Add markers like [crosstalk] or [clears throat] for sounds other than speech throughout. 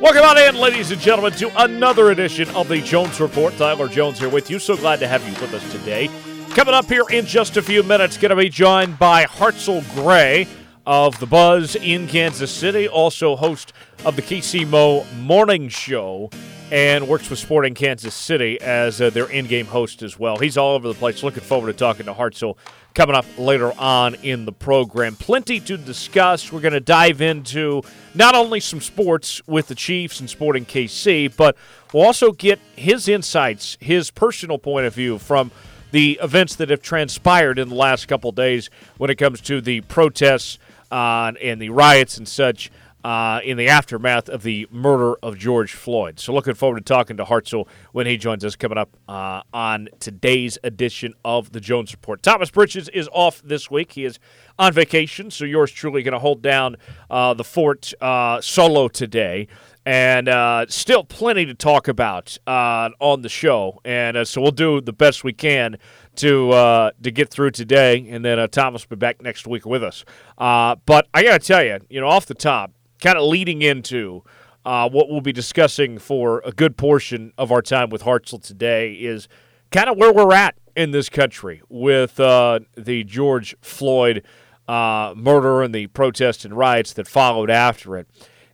Welcome on in, ladies and gentlemen, to another edition of the Jones Report. Tyler Jones here with you. So glad to have you with us today. Coming up here in just a few minutes, going to be joined by Hartzell Gray of The Buzz in Kansas City, also host of the KCMO Morning Show, and works with Sporting Kansas City as uh, their in game host as well. He's all over the place. Looking forward to talking to Hartzell coming up later on in the program. Plenty to discuss. We're going to dive into not only some sports with the Chiefs and Sporting KC, but we'll also get his insights, his personal point of view from the events that have transpired in the last couple days when it comes to the protests uh, and the riots and such uh, in the aftermath of the murder of George Floyd. So, looking forward to talking to Hartzell when he joins us coming up uh, on today's edition of the Jones Report. Thomas Bridges is off this week. He is on vacation, so yours truly going to hold down uh, the fort uh, solo today. And uh, still plenty to talk about uh, on the show, and so we'll do the best we can to uh, to get through today, and then uh, Thomas will be back next week with us. Uh, but I got to tell you, you know, off the top, kind of leading into uh, what we'll be discussing for a good portion of our time with Hartzell today is kind of where we're at in this country with uh, the George Floyd uh, murder and the protests and riots that followed after it.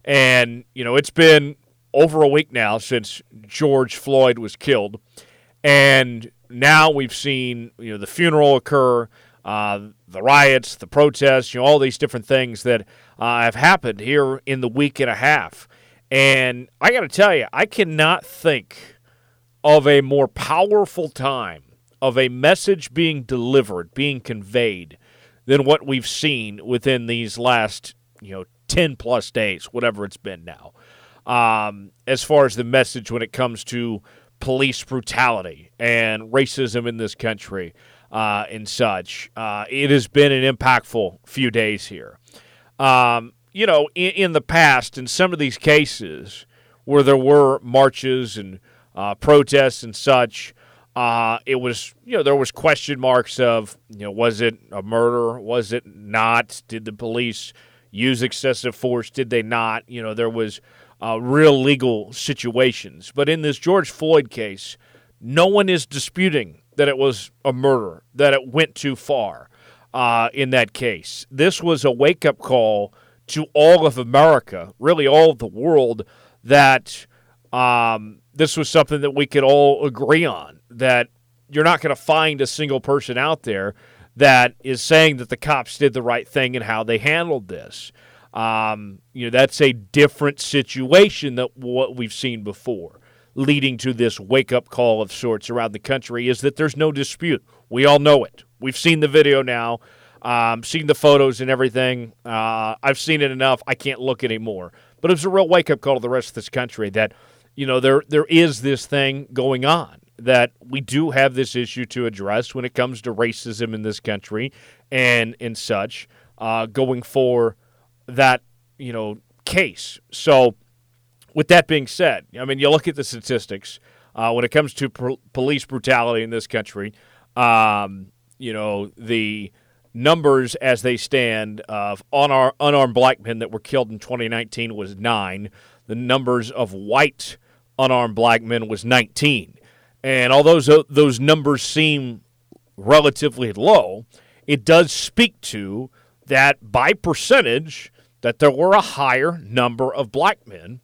And, you know, it's been over a week now since George Floyd was killed. And now we've seen, you know, the funeral occur, uh, the riots, the protests, you know, all these different things that uh, have happened here in the week and a half. And I got to tell you, I cannot think of a more powerful time of a message being delivered, being conveyed, than what we've seen within these last, you know, 10 plus days, whatever it's been now. Um, as far as the message when it comes to police brutality and racism in this country uh, and such, uh, it has been an impactful few days here. Um, you know, in, in, the past, in some of these cases where there were marches and uh, protests and such, uh, it was, you know, there was question marks of, you know, was it a murder? Was it not? Did the police use excessive force? Did they not? You know, there was uh, real legal situations. But in this George Floyd case, no one is disputing that it was a murder, that it went too far uh, in that case. This was a wake up call to all of America, really all of the world, that um, this was something that we could all agree on. That you're not going to find a single person out there that is saying that the cops did the right thing and how they handled this. Um, you know, that's a different situation than what we've seen before, leading to this wake up call of sorts around the country is that there's no dispute. We all know it. We've seen the video now, um, seen the photos and everything. Uh, I've seen it enough. I can't look anymore. But it was a real wake up call to the rest of this country that, you know, there there is this thing going on that we do have this issue to address when it comes to racism in this country and and such. Uh, going for that, you know, case. So, with that being said, I mean, you look at the statistics uh, when it comes to police brutality in this country. Um, you know, the numbers as they stand of unarmed, unarmed black men that were killed in 2019 was nine. The numbers of white unarmed black men was 19. And although those, those numbers seem relatively low, it does speak to that by percentage that there were a higher number of black men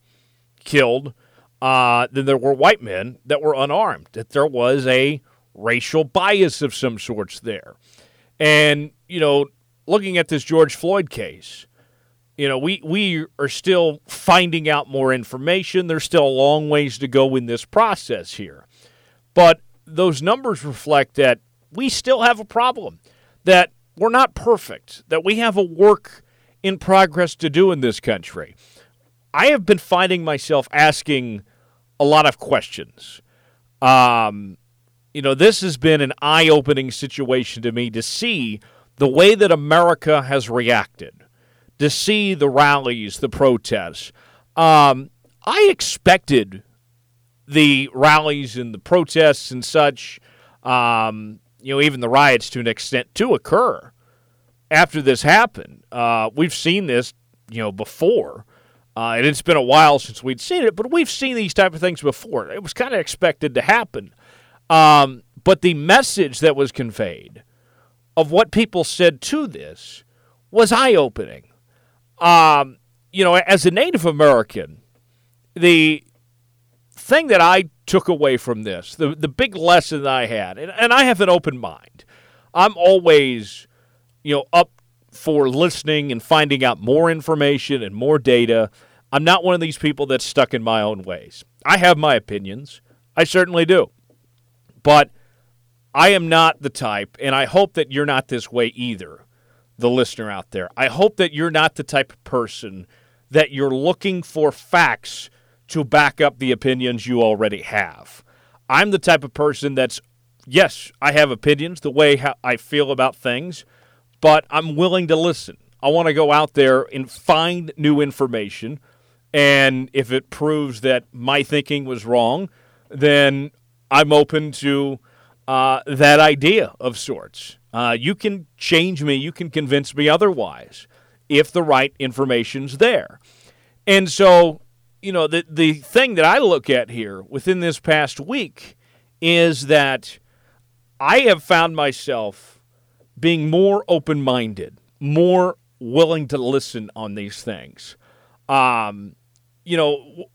killed uh, than there were white men that were unarmed. That there was a racial bias of some sorts there. And, you know, looking at this George Floyd case, you know, we, we are still finding out more information. There's still a long ways to go in this process here. But those numbers reflect that we still have a problem, that we're not perfect, that we have a work in progress to do in this country. I have been finding myself asking a lot of questions. Um, you know, this has been an eye opening situation to me to see the way that America has reacted, to see the rallies, the protests. Um, I expected the rallies and the protests and such, um, you know, even the riots to an extent to occur after this happened. Uh, we've seen this, you know, before. Uh, and it's been a while since we'd seen it, but we've seen these type of things before. It was kind of expected to happen. Um, but the message that was conveyed of what people said to this was eye opening. Um, you know, as a Native American, the thing that I took away from this, the, the big lesson that I had, and, and I have an open mind, I'm always, you know, up for listening and finding out more information and more data. I'm not one of these people that's stuck in my own ways. I have my opinions. I certainly do. But I am not the type, and I hope that you're not this way either, the listener out there. I hope that you're not the type of person that you're looking for facts to back up the opinions you already have. I'm the type of person that's, yes, I have opinions, the way I feel about things, but I'm willing to listen. I want to go out there and find new information. And if it proves that my thinking was wrong, then I'm open to uh, that idea of sorts. Uh, you can change me, you can convince me otherwise if the right information's there. And so, you know, the, the thing that I look at here within this past week is that I have found myself being more open minded, more willing to listen on these things. Um, you know,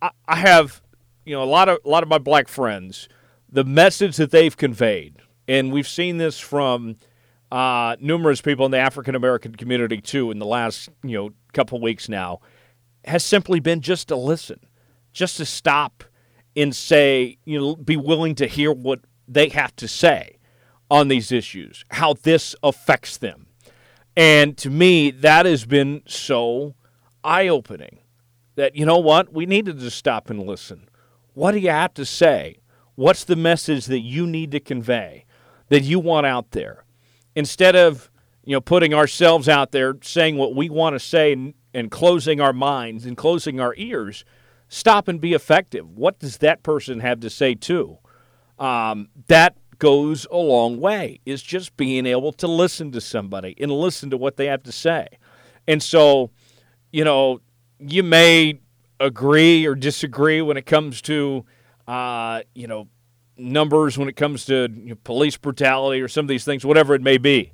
I, I have, you know, a lot of a lot of my black friends the message that they've conveyed, and we've seen this from uh, numerous people in the African American community too in the last you know couple weeks now, has simply been just to listen, just to stop and say you know be willing to hear what they have to say on these issues, how this affects them, and to me that has been so eye opening that you know what we needed to stop and listen. What do you have to say? What's the message that you need to convey, that you want out there? Instead of you know putting ourselves out there saying what we want to say and, and closing our minds and closing our ears, stop and be effective. What does that person have to say too? Um, that goes a long way. Is just being able to listen to somebody and listen to what they have to say. And so, you know, you may agree or disagree when it comes to uh, you know, numbers when it comes to you know, police brutality or some of these things, whatever it may be.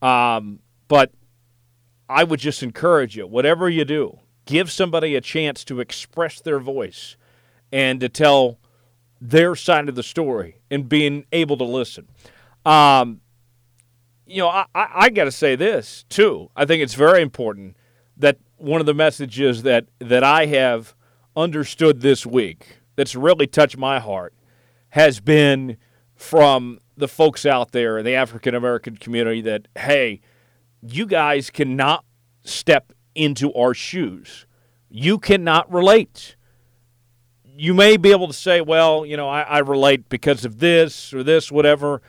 Um, but I would just encourage you, whatever you do, give somebody a chance to express their voice and to tell their side of the story and being able to listen. Um, you know, I, I, I got to say this too. I think it's very important that one of the messages that that I have understood this week that's really touched my heart has been from the folks out there in the African American community that, hey, you guys cannot step into our shoes. You cannot relate. You may be able to say, well, you know, I, I relate because of this or this, whatever.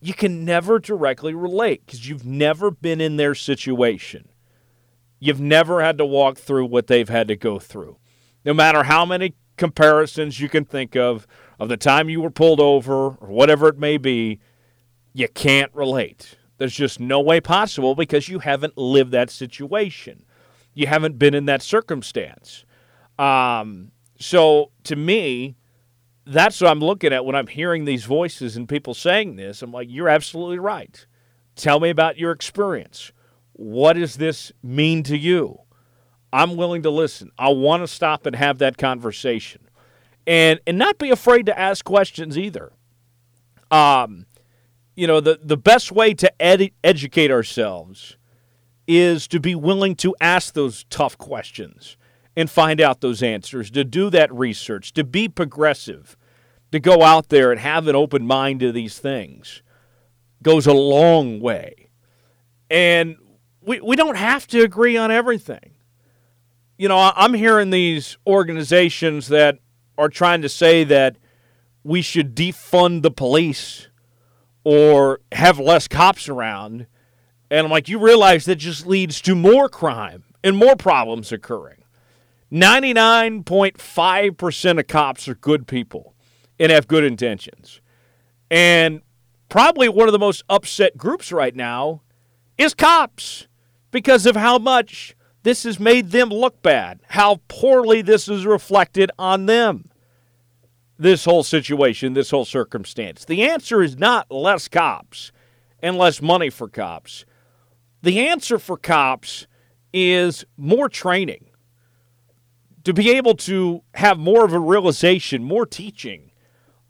You can never directly relate because you've never been in their situation. You've never had to walk through what they've had to go through. No matter how many comparisons you can think of of the time you were pulled over or whatever it may be, you can't relate. There's just no way possible because you haven't lived that situation. You haven't been in that circumstance. Um, so to me, that's what I'm looking at when I'm hearing these voices and people saying this. I'm like, you're absolutely right. Tell me about your experience. What does this mean to you? I'm willing to listen. I want to stop and have that conversation. And and not be afraid to ask questions either. Um, you know, the, the best way to ed- educate ourselves is to be willing to ask those tough questions and find out those answers, to do that research, to be progressive, to go out there and have an open mind to these things goes a long way. And we, we don't have to agree on everything you know, I'm hearing these organizations that are trying to say that we should defund the police or have less cops around. And I'm like, you realize that just leads to more crime and more problems occurring. 99.5% of cops are good people and have good intentions. And probably one of the most upset groups right now is cops because of how much this has made them look bad, how poorly this is reflected on them. This whole situation, this whole circumstance. The answer is not less cops and less money for cops. The answer for cops is more training, to be able to have more of a realization, more teaching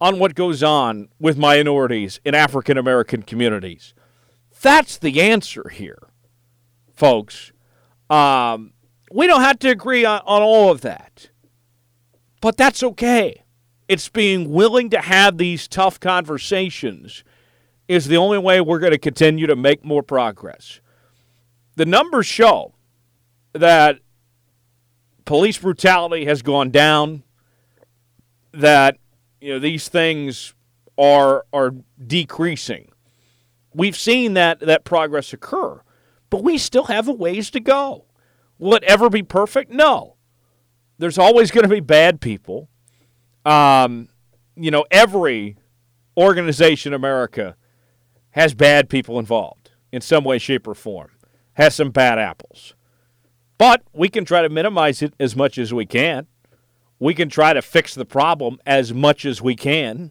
on what goes on with minorities in African American communities. That's the answer here, folks. Um, we don't have to agree on, on all of that, but that's okay. It's being willing to have these tough conversations is the only way we're going to continue to make more progress. The numbers show that police brutality has gone down, that you know these things are are decreasing. We've seen that that progress occur, but we still have a ways to go. Will it ever be perfect? No. There's always going to be bad people. Um, you know, every organization in America has bad people involved in some way, shape, or form, has some bad apples. But we can try to minimize it as much as we can. We can try to fix the problem as much as we can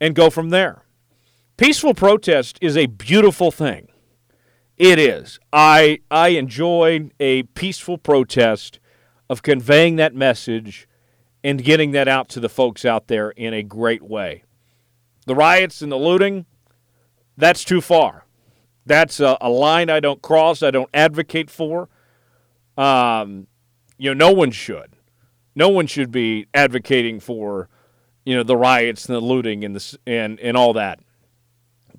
and go from there. Peaceful protest is a beautiful thing. It is. I I enjoy a peaceful protest of conveying that message and getting that out to the folks out there in a great way. The riots and the looting, that's too far. That's a, a line I don't cross. I don't advocate for. Um, you know, no one should. No one should be advocating for, you know, the riots and the looting and the and and all that.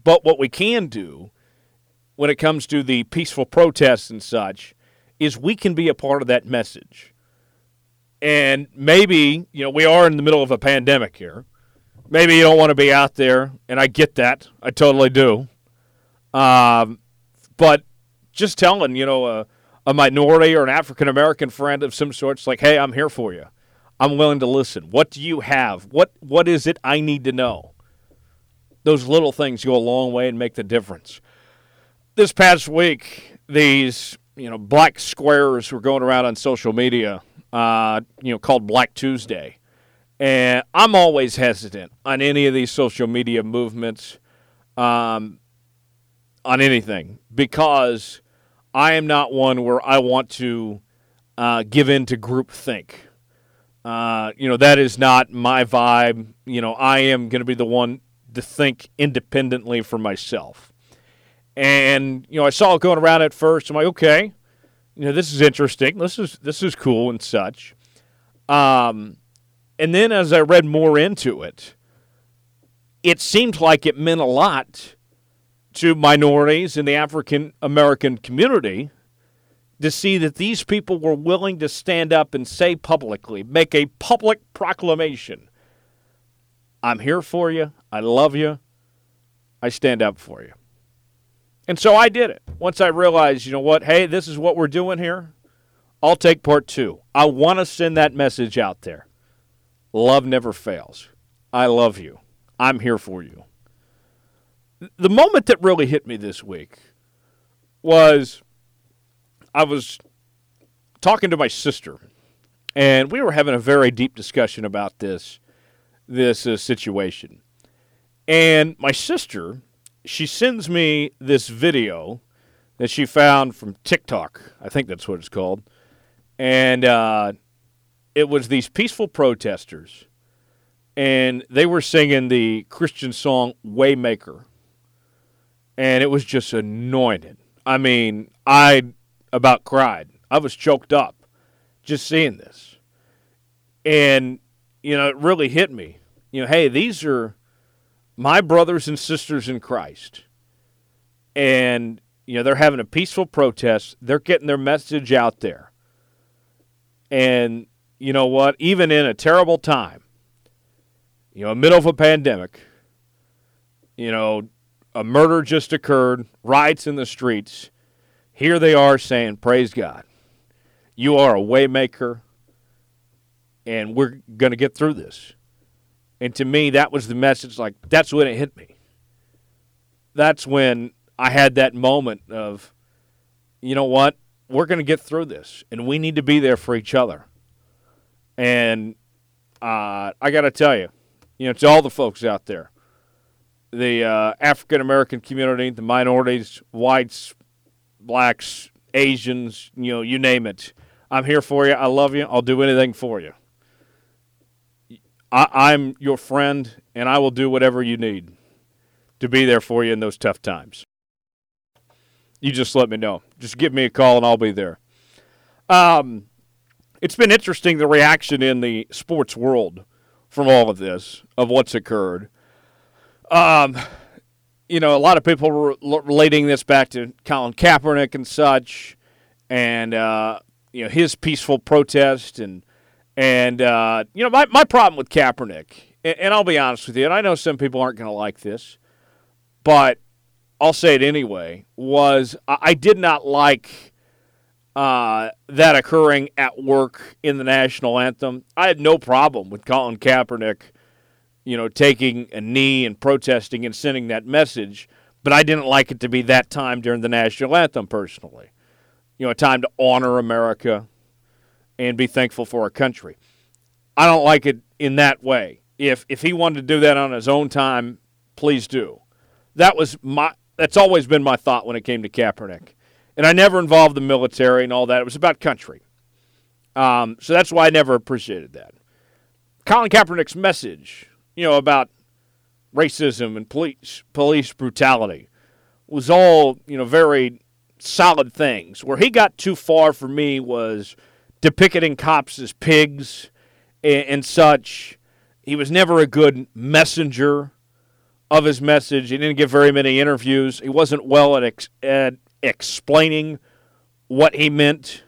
But what we can do when it comes to the peaceful protests and such is we can be a part of that message. And maybe, you know, we are in the middle of a pandemic here. Maybe you don't want to be out there, and I get that. I totally do. Um, but just telling, you know, a, a minority or an African American friend of some sort, it's like, hey, I'm here for you. I'm willing to listen. What do you have? What What is it I need to know? Those little things go a long way and make the difference. This past week, these you know black squares were going around on social media, uh, you know, called Black Tuesday, and I'm always hesitant on any of these social media movements. Um, on anything because I am not one where I want to uh, give in to groupthink. Uh, you know, that is not my vibe. You know, I am going to be the one to think independently for myself. And, you know, I saw it going around at first. I'm like, okay, you know, this is interesting. This is this is cool and such. Um, and then as I read more into it, it seemed like it meant a lot to minorities in the African American community to see that these people were willing to stand up and say publicly, make a public proclamation I'm here for you. I love you. I stand up for you. And so I did it. Once I realized, you know what, hey, this is what we're doing here, I'll take part two. I want to send that message out there. Love never fails. I love you. I'm here for you the moment that really hit me this week was I was talking to my sister, and we were having a very deep discussion about this this uh, situation. And my sister, she sends me this video that she found from TikTok. I think that's what it's called, and uh, it was these peaceful protesters, and they were singing the Christian song "Waymaker." and it was just anointed. I mean, I about cried. I was choked up just seeing this. And, you know, it really hit me. You know, hey, these are my brothers and sisters in Christ. And, you know, they're having a peaceful protest. They're getting their message out there. And, you know what? Even in a terrible time, you know, middle of a pandemic, you know, a murder just occurred, riots in the streets. Here they are saying, Praise God. You are a waymaker, and we're going to get through this. And to me, that was the message. Like, that's when it hit me. That's when I had that moment of, you know what? we're going to get through this, and we need to be there for each other. And uh, I got to tell you, you know, to all the folks out there, the uh, African American community, the minorities, whites, blacks, Asians, you know, you name it. I'm here for you. I love you. I'll do anything for you. I, am your friend, and I will do whatever you need to be there for you in those tough times. You just let me know. Just give me a call, and I'll be there. Um, it's been interesting the reaction in the sports world from all of this of what's occurred. Um, you know, a lot of people were relating this back to Colin Kaepernick and such, and uh, you know his peaceful protest and and uh, you know my my problem with Kaepernick, and, and I'll be honest with you, and I know some people aren't going to like this, but I'll say it anyway. Was I did not like uh, that occurring at work in the national anthem. I had no problem with Colin Kaepernick, you know, taking a knee and protesting and sending that message, but I didn't like it to be that time during the national anthem personally. You know, a time to honor America and be thankful for our country. I don't like it in that way. If if he wanted to do that on his own time, please do. That was my that's always been my thought when it came to Kaepernick and I never involved the military and all that. It was about country. Um, so that's why I never appreciated that. Colin Kaepernick's message, you know, about racism and police police brutality was all, you know, very solid things. Where he got too far for me was depicting cops as pigs and, and such. He was never a good messenger of his message. He didn't give very many interviews. He wasn't well at, ex- at explaining what he meant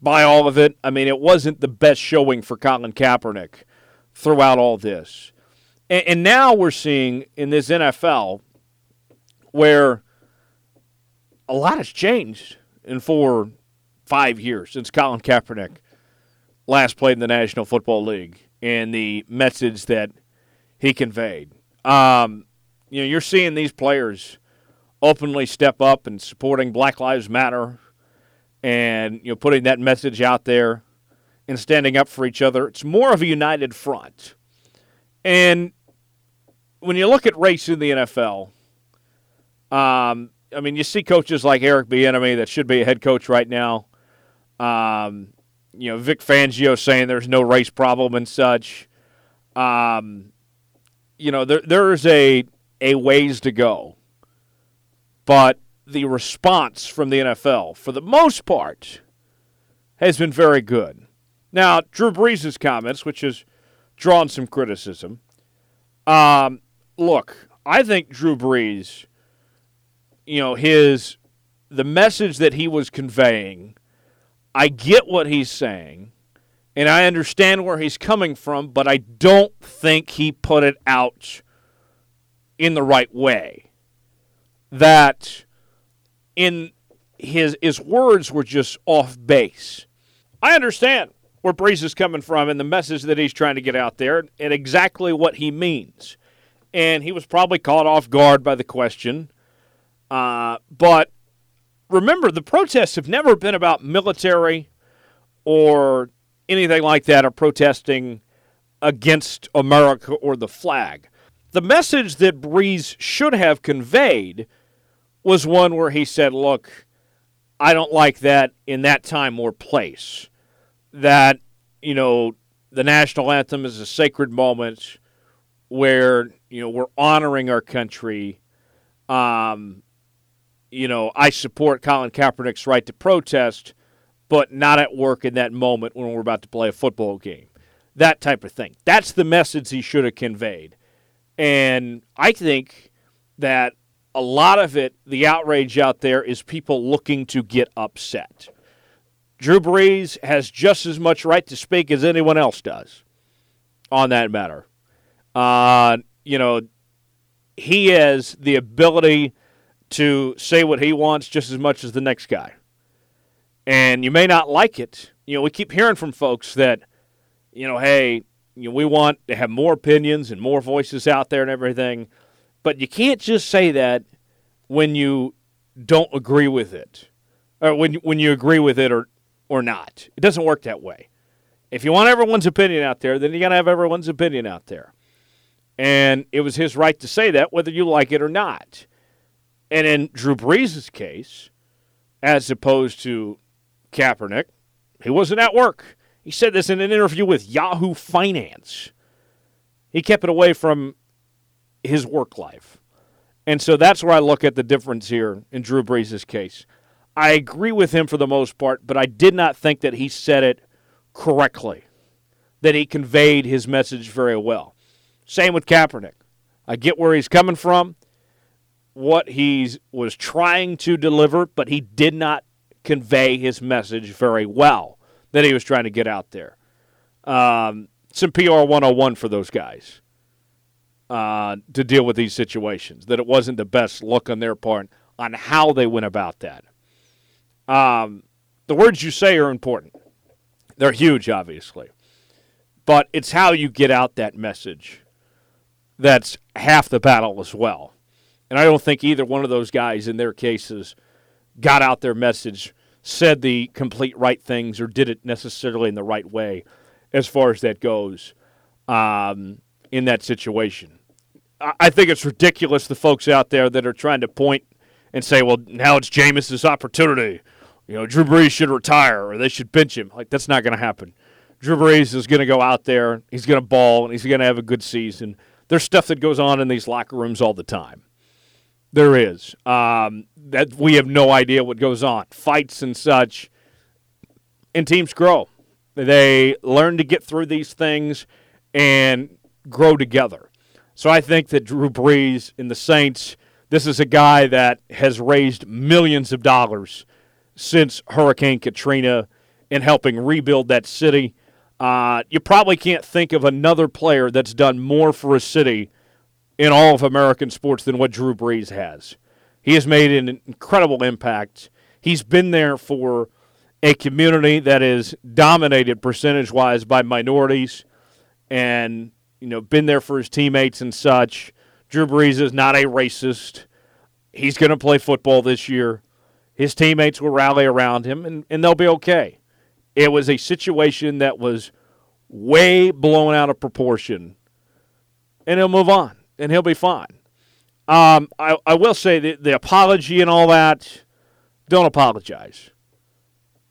by all of it. I mean, it wasn't the best showing for Colin Kaepernick throughout all this. And, and now we're seeing in this NFL where a lot has changed in four, five years since Colin Kaepernick last played in the National Football League and the message that he conveyed. Um, you know, you're seeing these players openly step up and supporting Black Lives Matter and you know putting that message out there and standing up for each other. It's more of a united front. And when you look at race in the NFL, um, I mean, you see coaches like Eric Bieniemy that should be a head coach right now. Um, you know, Vic Fangio saying there's no race problem and such. Um, you know, there there's a a ways to go but the response from the NFL, for the most part, has been very good. Now, Drew Brees' comments, which has drawn some criticism. Um, look, I think Drew Brees, you know, his the message that he was conveying, I get what he's saying, and I understand where he's coming from, but I don't think he put it out in the right way that in his his words were just off base. I understand where Brees is coming from and the message that he's trying to get out there and exactly what he means. And he was probably caught off guard by the question. Uh, but remember, the protests have never been about military or anything like that or protesting against America or the flag. The message that Brees should have conveyed – was one where he said, Look, I don't like that in that time or place. That, you know, the national anthem is a sacred moment where, you know, we're honoring our country. Um, you know, I support Colin Kaepernick's right to protest, but not at work in that moment when we're about to play a football game. That type of thing. That's the message he should have conveyed. And I think that a lot of it, the outrage out there, is people looking to get upset. Drew Brees has just as much right to speak as anyone else does on that matter. Uh, you know, he has the ability to say what he wants just as much as the next guy. And you may not like it. You know, we keep hearing from folks that, you know, hey, you know, we want to have more opinions and more voices out there and everything. But you can't just say that when you don't agree with it. or when when you agree with it or or not. It doesn't work that way. If you want everyone's opinion out there, then you got to have everyone's opinion out there. And it was his right to say that, whether you like it or not. And in Drew Brees' case, as opposed to Kaepernick, he wasn't at work. He said this in an interview with Yahoo Finance. He kept it away from his work life. And so that's where I look at the difference here in Drew Brees' case. I agree with him for the most part, but I did not think that he said it correctly, that he conveyed his message very well. Same with Kaepernick. I get where he's coming from, what he was trying to deliver, but he did not convey his message very well that he was trying to get out there. Um, some PR 101 for those guys uh, to deal with these situations, that it wasn't the best look on their part on how they went about that. Um, the words you say are important. They're huge, obviously. But it's how you get out that message that's half the battle as well. And I don't think either one of those guys in their cases got out their message, said the complete right things, or did it necessarily in the right way as far as that goes um, in that situation. I think it's ridiculous the folks out there that are trying to point and say, well, now it's Jameis's opportunity you know, Drew Brees should retire or they should bench him. Like, that's not going to happen. Drew Brees is going to go out there, he's going to ball, and he's going to have a good season. There's stuff that goes on in these locker rooms all the time. There is. Um, that we have no idea what goes on. Fights and such. And teams grow. They learn to get through these things and grow together. So I think that Drew Brees and the Saints, this is a guy that has raised millions of dollars since Hurricane Katrina in helping rebuild that city. Uh, you probably can't think of another player that's done more for a city in all of American sports than what Drew Brees has. He has made an incredible impact. He's been there for a community that is dominated percentage wise by minorities and you know been there for his teammates and such. Drew Brees is not a racist. He's going to play football this year. His teammates will rally around him, and, and they'll be okay. It was a situation that was way blown out of proportion, and he'll move on, and he'll be fine. Um, I, I will say the, the apology and all that, don't apologize.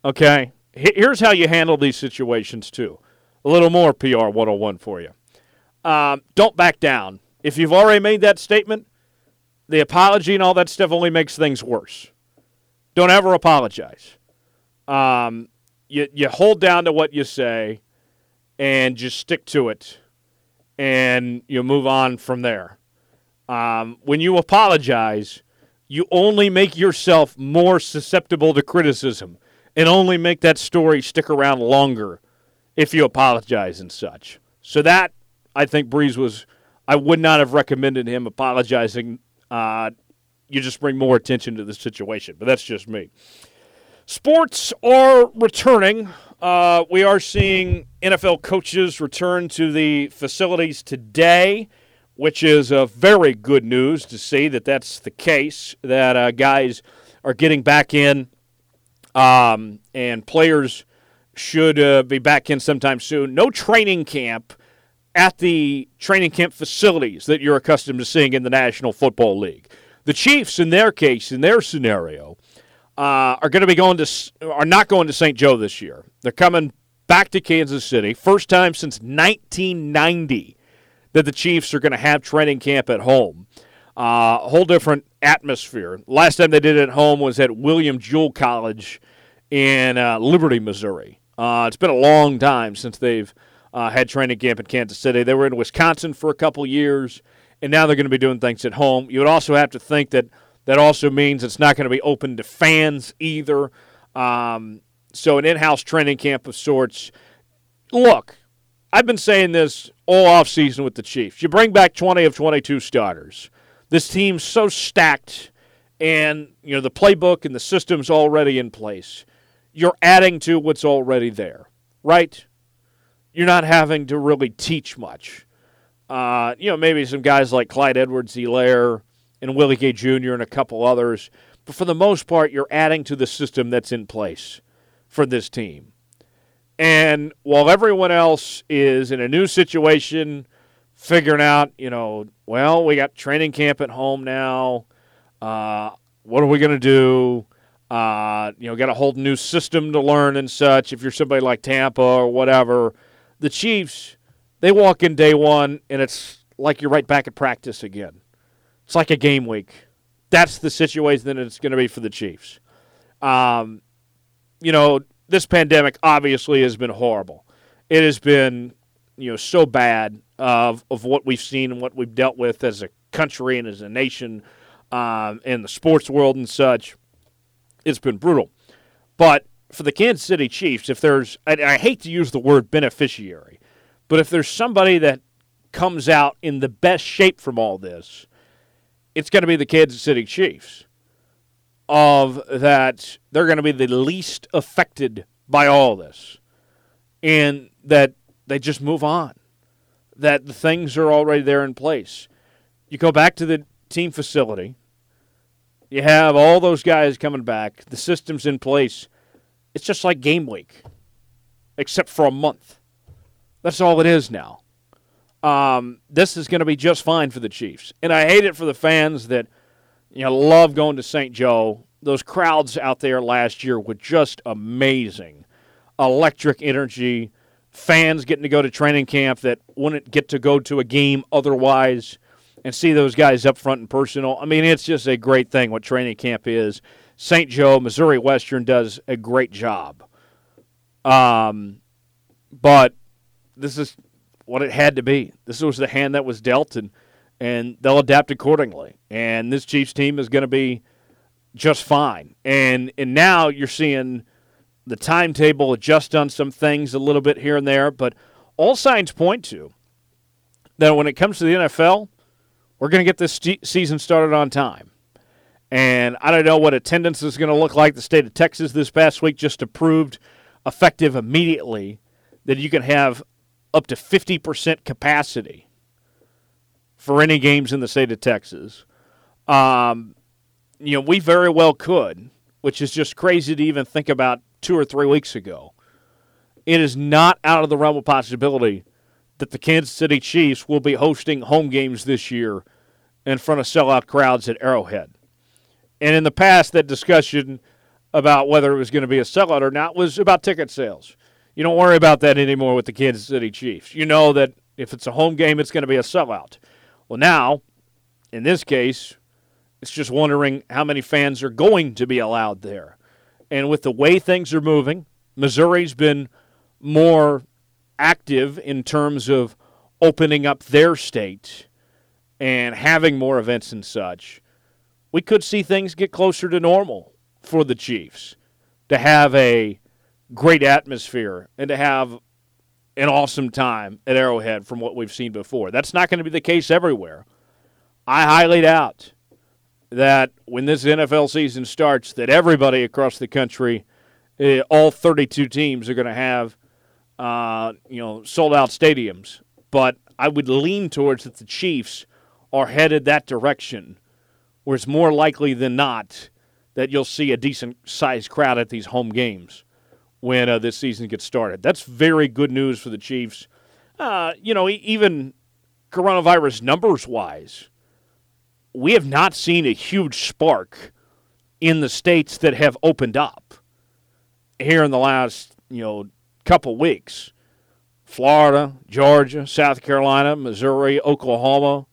Okay? Here's how you handle these situations, too. A little more PR 101 for you. Um, don't back down. If you've already made that statement, the apology and all that stuff only makes things worse. Don't ever apologize. Um, you, you hold down to what you say and just stick to it and you move on from there. Um, when you apologize, you only make yourself more susceptible to criticism and only make that story stick around longer if you apologize and such. So that I think Brees was. I would not have recommended him apologizing uh, you just bring more attention to the situation. But that's just me. Sports are returning. Uh, we are seeing NFL coaches return to the facilities today, which is a very good news to see that that's the case. That uh, guys are getting back in, um, and players should uh, be back in sometime soon. No training camp at the training camp facilities that you're accustomed to seeing in the National Football League. The Chiefs, in their case, in their scenario, uh, are going to be going to are not going to St. Joe this year. They're coming back to Kansas City, first time since 1990 that the Chiefs are going to have training camp at home. Uh, a whole different atmosphere. Last time they did it at home was at William Jewell College in uh, Liberty, Missouri. Uh, it's been a long time since they've uh, had training camp in Kansas City. They were in Wisconsin for a couple years and now they're going to be doing things at home. You would also have to think that that also means it's not going to be open to fans either. Um, so an in-house training camp of sorts. Look, I've been saying this all off season with the Chiefs. You bring back 20 of 22 starters. This team's so stacked and you know the playbook and the system's already in place. You're adding to what's already there, right? You're not having to really teach much. Uh, you know, maybe some guys like Clyde Edwards Helaire and Willie Gay Jr. and a couple others. But for the most part, you're adding to the system that's in place for this team. And while everyone else is in a new situation, figuring out, you know, well, we got training camp at home now. Uh, what are we going to do? Uh, you know, got a whole new system to learn and such. If you're somebody like Tampa or whatever, the Chiefs, they walk in day one and it's like you're right back at practice again. It's like a game week. That's the situation that it's going to be for the Chiefs. Um, you know, this pandemic obviously has been horrible. It has been, you know, so bad of of what we've seen and what we've dealt with as a country and as a nation, um, in the sports world and such. It's been brutal, but for the Kansas City Chiefs, if there's, I hate to use the word beneficiary, but if there's somebody that comes out in the best shape from all this, it's going to be the Kansas City Chiefs. Of that, they're going to be the least affected by all this, and that they just move on that the things are already there in place. You go back to the team facility, you have all those guys coming back, the system's in place. It's just like game week, except for a month. That's all it is now. Um, this is going to be just fine for the Chiefs. And I hate it for the fans that you know love going to St. Joe. Those crowds out there last year were just amazing. Electric energy fans getting to go to training camp that wouldn't get to go to a game otherwise and see those guys up front and personal. I mean, it's just a great thing what training camp is. St. Joe, Missouri Western does a great job. Um, but this is what it had to be. This was the hand that was dealt, and and they'll adapt accordingly. And this Chiefs team is going to be just fine. And and now you're seeing the timetable adjust on some things a little bit here and there, but all signs point to that when it comes to the NFL, we're going to get this season started on time. And I don't know what attendance is going to look like. The state of Texas this past week just approved effective immediately that you can have up to 50% capacity for any games in the state of Texas. Um, you know, we very well could, which is just crazy to even think about two or three weeks ago. It is not out of the realm of possibility that the Kansas City Chiefs will be hosting home games this year in front of sellout crowds at Arrowhead. And in the past, that discussion about whether it was going to be a sellout or not was about ticket sales. You don't worry about that anymore with the Kansas City Chiefs. You know that if it's a home game, it's going to be a sellout. Well, now, in this case, it's just wondering how many fans are going to be allowed there. And with the way things are moving, Missouri's been more active in terms of opening up their state and having more events and such. We could see things get closer to normal for the Chiefs to have a great atmosphere and to have an awesome time at Arrowhead from what we've seen before. That's not going to be the case everywhere. I highly doubt that when this NFL season starts, that everybody across the country, uh, all 32 teams, are going to have, uh, you know, sold out stadiums. But I would lean towards that the Chiefs are headed that direction, where it's more likely than not that you'll see a decent sized crowd at these home games when uh, this season gets started. That's very good news for the Chiefs. Uh, you know, even coronavirus numbers wise we have not seen a huge spark in the states that have opened up here in the last, you know, couple weeks. Florida, Georgia, South Carolina, Missouri, Oklahoma.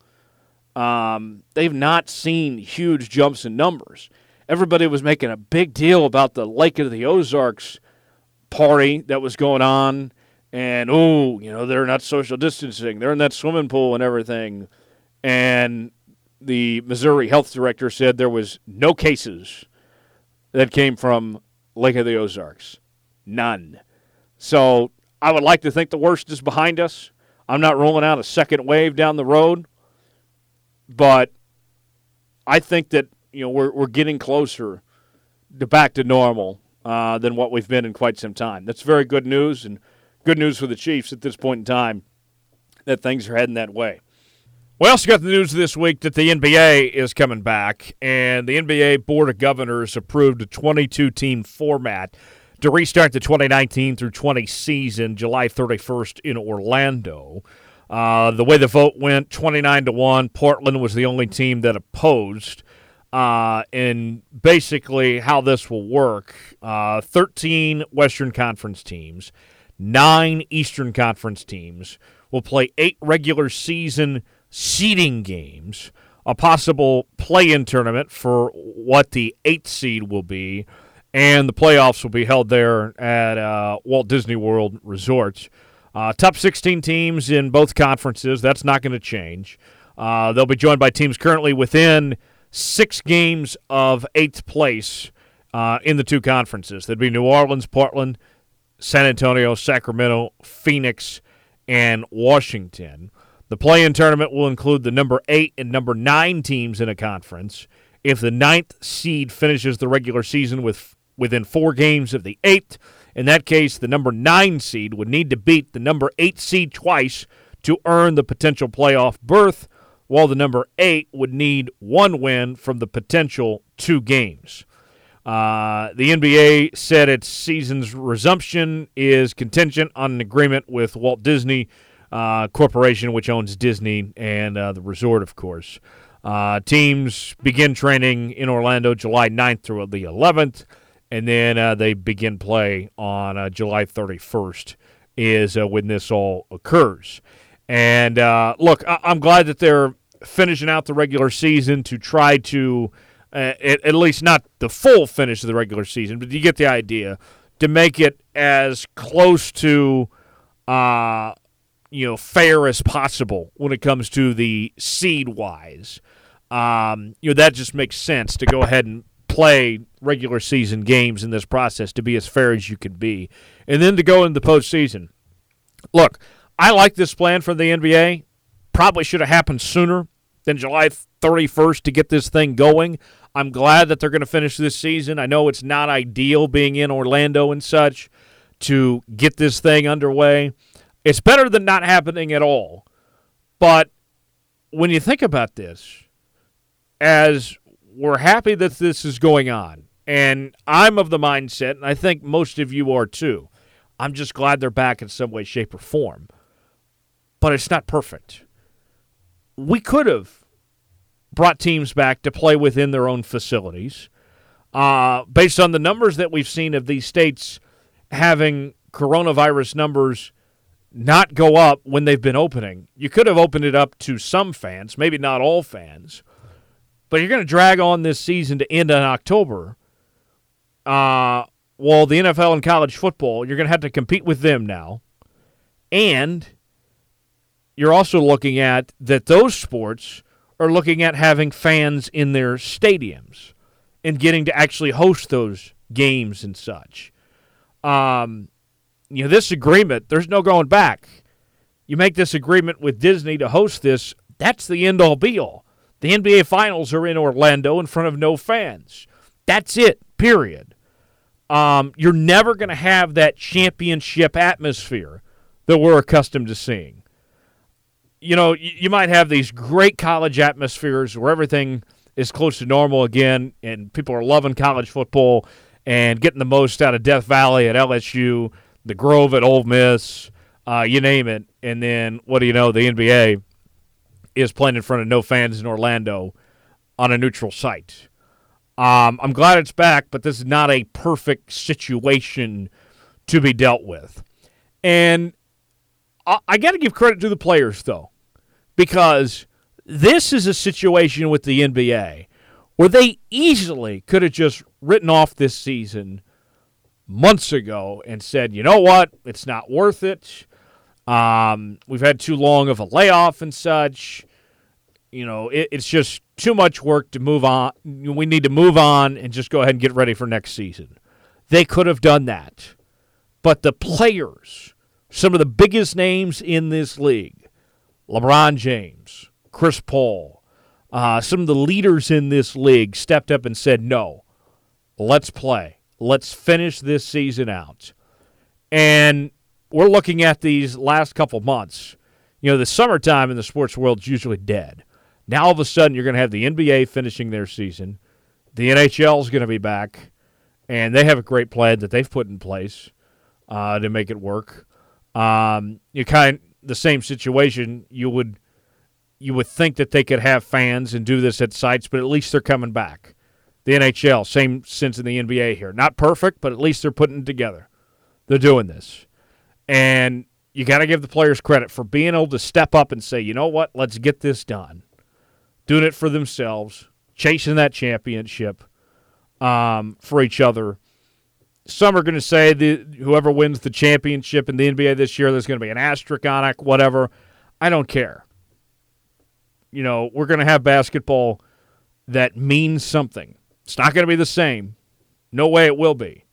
Um, they've not seen huge jumps in numbers. Everybody was making a big deal about the Lake of the Ozarks party that was going on, and oh, you know, they're not social distancing. They're in that swimming pool and everything. And the Missouri health director said there was no cases that came from Lake of the Ozarks. None. So I would like to think the worst is behind us. I'm not rolling out a second wave down the road, but I think that you know we're we're getting closer to back to normal uh, than what we've been in quite some time. That's very good news and good news for the Chiefs at this point in time that things are heading that way. We also got the news this week that the NBA is coming back, and the NBA Board of Governors approved a 22 team format to restart the 2019 through 20 season July 31st in Orlando. Uh, the way the vote went 29 to 1, Portland was the only team that opposed. Uh, and basically, how this will work uh, 13 Western Conference teams, nine Eastern Conference teams will play eight regular season seeding games, a possible play in tournament for what the eighth seed will be, and the playoffs will be held there at uh, Walt Disney World Resorts. Uh, top 16 teams in both conferences. That's not going to change. Uh, they'll be joined by teams currently within six games of eighth place uh, in the two conferences. That'd be New Orleans, Portland, San Antonio, Sacramento, Phoenix, and Washington. The play in tournament will include the number eight and number nine teams in a conference. If the ninth seed finishes the regular season with within four games of the eighth, in that case, the number nine seed would need to beat the number eight seed twice to earn the potential playoff berth, while the number eight would need one win from the potential two games. Uh, the NBA said its season's resumption is contingent on an agreement with Walt Disney uh, Corporation, which owns Disney and uh, the resort, of course. Uh, teams begin training in Orlando July 9th through the 11th, and then uh, they begin play on uh, July 31st, is when this all occurs. And look, I- I'm glad that they're finishing out the regular season to try to, at-, at least not the full finish of the regular season, but you get the idea, to make it as close to uh, you know fair as possible when it comes to the seed wise. Um, you know that just makes sense to go ahead and play regular season games in this process to be as fair as you can be, and then to go into the postseason. Look, I like this plan for the NBA. Probably should have happened sooner than July 31st to get this thing going. I'm glad that they're going to finish this season. I know it's not ideal being in Orlando and such to get this thing underway. It's better than not happening at all. But when you think about this, as we're happy that this is going on, and I'm of the mindset, and I think most of you are too, I'm just glad they're back in some way, shape, or form. But it's not perfect. We could have brought teams back to play within their own facilities. Uh, based on the numbers that we've seen of these states having coronavirus numbers not go up when they've been opening. You could have opened it up to some fans, maybe not all fans, but you're going to drag on this season to end in October. Uh, well, the NFL and college football, you're going to have to compete with them now. And you're also looking at that those sports are looking at having fans in their stadiums and getting to actually host those games and such. Um, you know, this agreement, there's no going back. You make this agreement with Disney to host this, that's the end all be all. The NBA Finals are in Orlando in front of no fans. That's it, period. Um, you're never going to have that championship atmosphere that we're accustomed to seeing. You know, you, might have these great college atmospheres where everything is close to normal again and people are loving college football and getting the most out of Death Valley at LSU the Grove at Ole Miss, uh, you name it. And then what do you know? The NBA is playing in front of no fans in Orlando on a neutral site. Um, I'm glad it's back, but this is not a perfect situation to be dealt with. And I, got to give credit to the players, though, because this is a situation with the NBA where they easily could have just written off this season months ago and said, you know what, it's not worth it. Um, we've had too long of a layoff and such. You know, it, it's just too much work to move on. We need to move on and just go ahead and get ready for next season. They could have done that. But the players, some of the biggest names in this league, LeBron James, Chris Paul, uh, some of the leaders in this league stepped up and said, no, let's play. Let's finish this season out. And we're looking at these last couple months. You know, the summertime in the sports world is usually dead. Now all of a sudden you're going to have the NBA finishing their season. The NHL is going to be back, and they have a great plan that they've put in place uh, to make it work. Um, you kind of, the same situation. You would you would think that they could have fans and do this at sites, but at least they're coming back. The NHL, same sense in the NBA here. Not perfect, but at least they're putting together. They're doing this. And you got to give the players credit for being able to step up and say, you know what, let's get this done. Doing it for themselves, chasing that championship um, for each other. Some are going to say that whoever wins the championship in the NBA this year, there's going to be an asterisk on it, whatever. I don't care. You know, we're going to have basketball that means something. It's not going to be the same. No way it will be.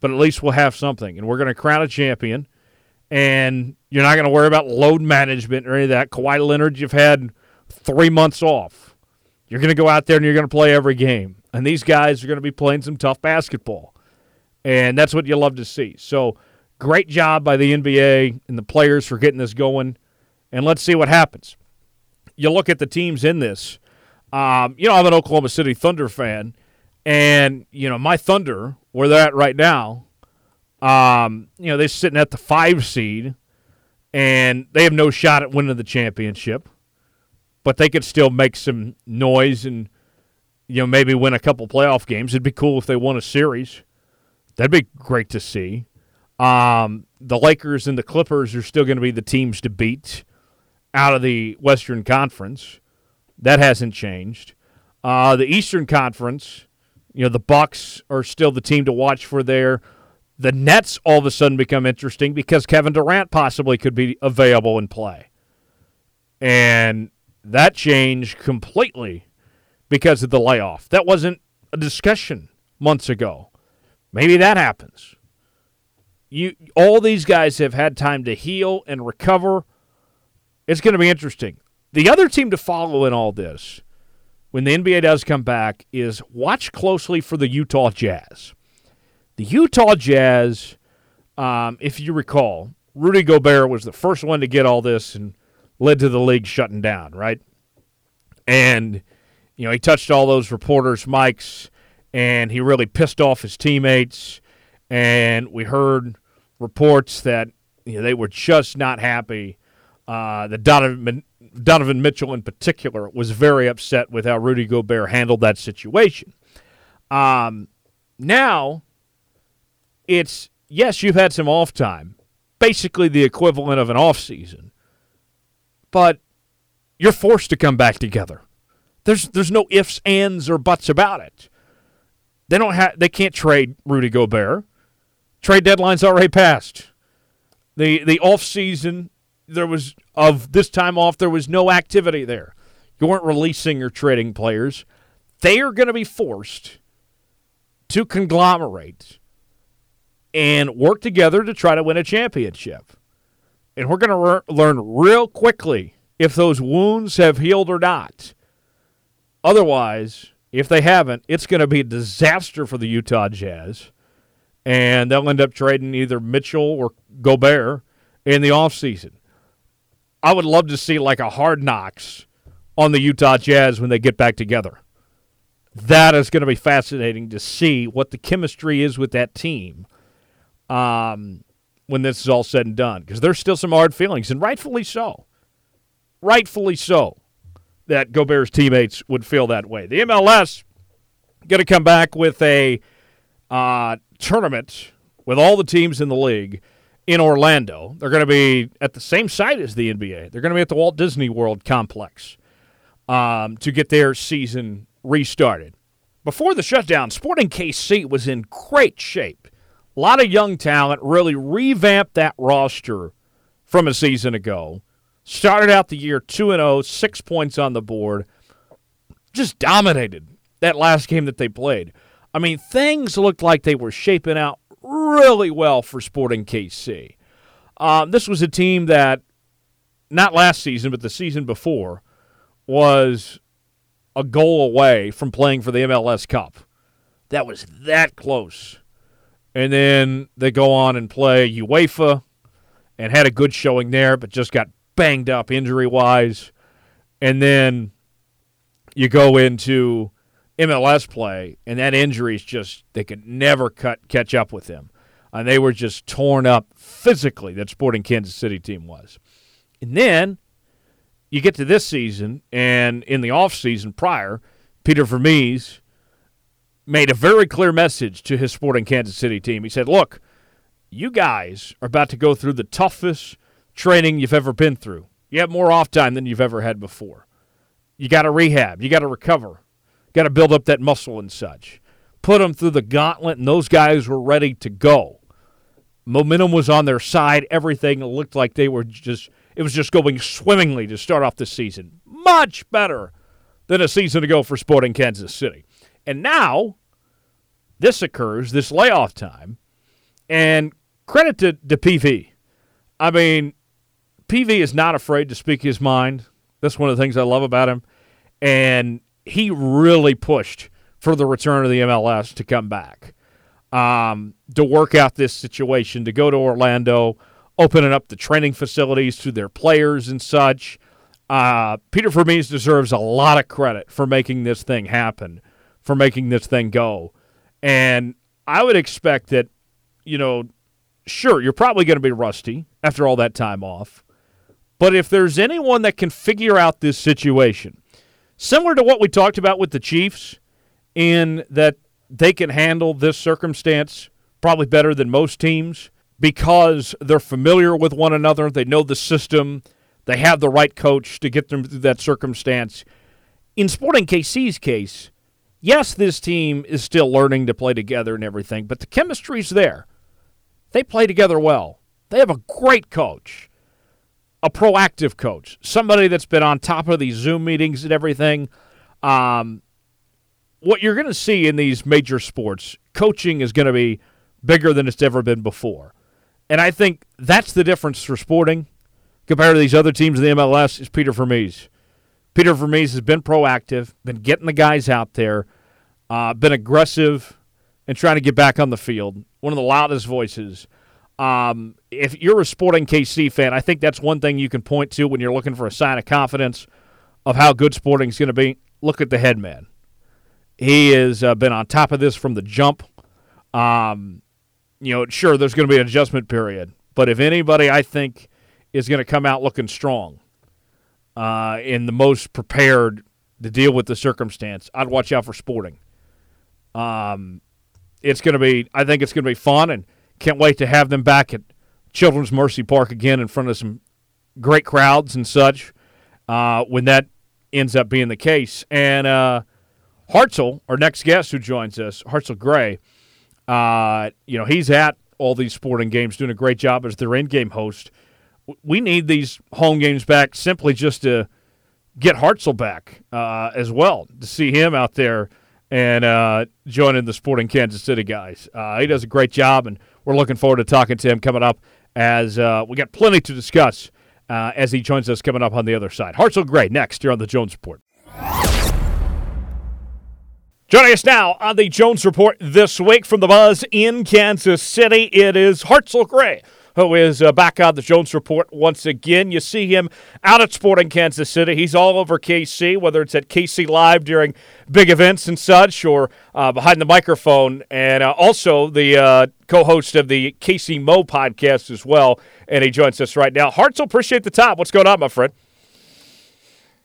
But at least we'll have something. And we're going to crown a champion. And you're not going to worry about load management or any of that. Kawhi Leonard, you've had three months off. You're going to go out there and you're going to play every game. And these guys are going to be playing some tough basketball. And that's what you love to see. So great job by the NBA and the players for getting this going. And let's see what happens. You look at the teams in this. Um, you know, I'm an Oklahoma City Thunder fan, and you know my Thunder, where they're at right now, um, you know they're sitting at the five seed, and they have no shot at winning the championship, but they could still make some noise and you know maybe win a couple playoff games. It'd be cool if they won a series. That'd be great to see. Um, the Lakers and the Clippers are still going to be the teams to beat out of the Western Conference. That hasn't changed. Uh, the Eastern Conference, you know, the Bucks are still the team to watch for there. The Nets all of a sudden become interesting because Kevin Durant possibly could be available and play. And that changed completely because of the layoff. That wasn't a discussion months ago. Maybe that happens. You all these guys have had time to heal and recover. It's going to be interesting. The other team to follow in all this, when the NBA does come back, is watch closely for the Utah Jazz. The Utah Jazz, um, if you recall, Rudy Gobert was the first one to get all this and led to the league shutting down, right? And, you know, he touched all those reporters' mics and he really pissed off his teammates. And we heard reports that you know, they were just not happy. Uh, that Donovan, Donovan Mitchell in particular was very upset with how Rudy Gobert handled that situation. Um, now, it's yes, you've had some off time, basically the equivalent of an off season, but you're forced to come back together. There's there's no ifs, ands, or buts about it. They don't have they can't trade Rudy Gobert. Trade deadline's already passed. The the off season there was of this time off there was no activity there. You weren't releasing or trading players. They are going to be forced to conglomerate and work together to try to win a championship. And we're going to re- learn real quickly if those wounds have healed or not. Otherwise, if they haven't, it's going to be a disaster for the Utah Jazz. And they'll end up trading either Mitchell or Gobert in the offseason. I would love to see like a hard knocks on the Utah Jazz when they get back together. That is going to be fascinating to see what the chemistry is with that team um, when this is all said and done. Because there's still some hard feelings, and rightfully so. Rightfully so that Gobert's teammates would feel that way. The MLS going to come back with a uh, tournament with all the teams in the league in Orlando. They're going to be at the same site as the NBA. They're going to be at the Walt Disney World complex um, to get their season restarted. Before the shutdown, Sporting KC was in great shape. A lot of young talent really revamped that roster from a season ago. Started out the year 2 0, six points on the board. Just dominated that last game that they played. I mean, things looked like they were shaping out really well for Sporting KC. Um, this was a team that, not last season, but the season before, was a goal away from playing for the MLS Cup. That was that close. And then they go on and play UEFA and had a good showing there, but just got banged up injury wise, and then you go into MLS play, and that injury is just they could never cut catch up with them, and they were just torn up physically. That Sporting Kansas City team was, and then you get to this season, and in the off season prior, Peter Vermes made a very clear message to his Sporting Kansas City team. He said, "Look, you guys are about to go through the toughest training you've ever been through. You have more off time than you've ever had before." You got to rehab. You got to recover. Got to build up that muscle and such. Put them through the gauntlet, and those guys were ready to go. Momentum was on their side. Everything looked like they were just, it was just going swimmingly to start off the season. Much better than a season ago for Sporting Kansas City. And now, this occurs, this layoff time, and credit to, to PV. I mean, PV is not afraid to speak his mind. That's one of the things I love about him. And he really pushed for the return of the MLS to come back, um, to work out this situation, to go to Orlando, opening up the training facilities to their players and such. Uh, Peter Vermes deserves a lot of credit for making this thing happen, for making this thing go. And I would expect that, you know, sure, you're probably going to be rusty after all that time off. But if there's anyone that can figure out this situation, similar to what we talked about with the Chiefs, in that they can handle this circumstance probably better than most teams because they're familiar with one another, they know the system, they have the right coach to get them through that circumstance. In Sporting KC's case, yes, this team is still learning to play together and everything, but the chemistry's there. They play together well. They have a great coach a proactive coach, somebody that's been on top of these Zoom meetings and everything. Um, what you're going to see in these major sports, coaching is going to be bigger than it's ever been before. And I think that's the difference for sporting compared to these other teams in the MLS is Peter Vermes. Peter Vermes has been proactive, been getting the guys out there, uh, been aggressive, and trying to get back on the field. One of the loudest voices. Um, if you're a Sporting KC fan, I think that's one thing you can point to when you're looking for a sign of confidence of how good Sporting's going to be. Look at the head man. He has uh, been on top of this from the jump. Um, you know, sure, there's going to be an adjustment period, but if anybody, I think, is going to come out looking strong, uh, in the most prepared to deal with the circumstance, I'd watch out for Sporting. Um, it's going to be, I think it's going to be fun and – can't wait to have them back at Children's Mercy Park again in front of some great crowds and such uh, when that ends up being the case. And uh, Hartzell, our next guest who joins us, Hartzell Gray, uh, you know, he's at all these sporting games doing a great job as their in-game host. We need these home games back simply just to get Hartzell back uh, as well, to see him out there and uh, joining the Sporting Kansas City guys. Uh, he does a great job, and – we're looking forward to talking to him coming up as uh, we got plenty to discuss uh, as he joins us coming up on the other side. Hartzell Gray next here on the Jones Report. Joining us now on the Jones Report this week from the Buzz in Kansas City, it is Hartzell Gray who is uh, back on the Jones Report once again. You see him out at Sporting Kansas City. He's all over KC, whether it's at KC Live during big events and such, or uh, behind the microphone, and uh, also the uh, co-host of the KC Mo podcast as well. And he joins us right now. Hartzell, appreciate the time. What's going on, my friend?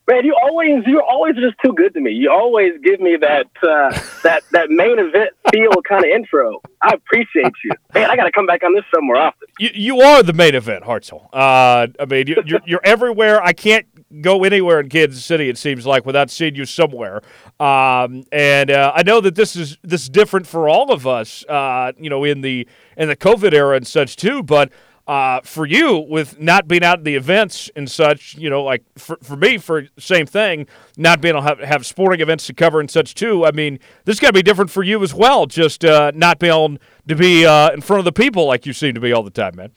Man, you always you're always just too good to me. You always give me that uh, that that main event feel kind of intro. I appreciate you, man. I got to come back on this somewhere often. You, you are the main event, Hartzell. Uh, I mean, you, you're you're everywhere. I can't go anywhere in Kansas City. It seems like without seeing you somewhere. Um, and uh, I know that this is this is different for all of us. Uh, you know, in the in the COVID era and such too, but uh, for you with not being out at the events and such, you know, like for, for me, for same thing, not being able to have, have sporting events to cover and such too. I mean, this got to be different for you as well, just uh, not being able to be uh, in front of the people like you seem to be all the time, man.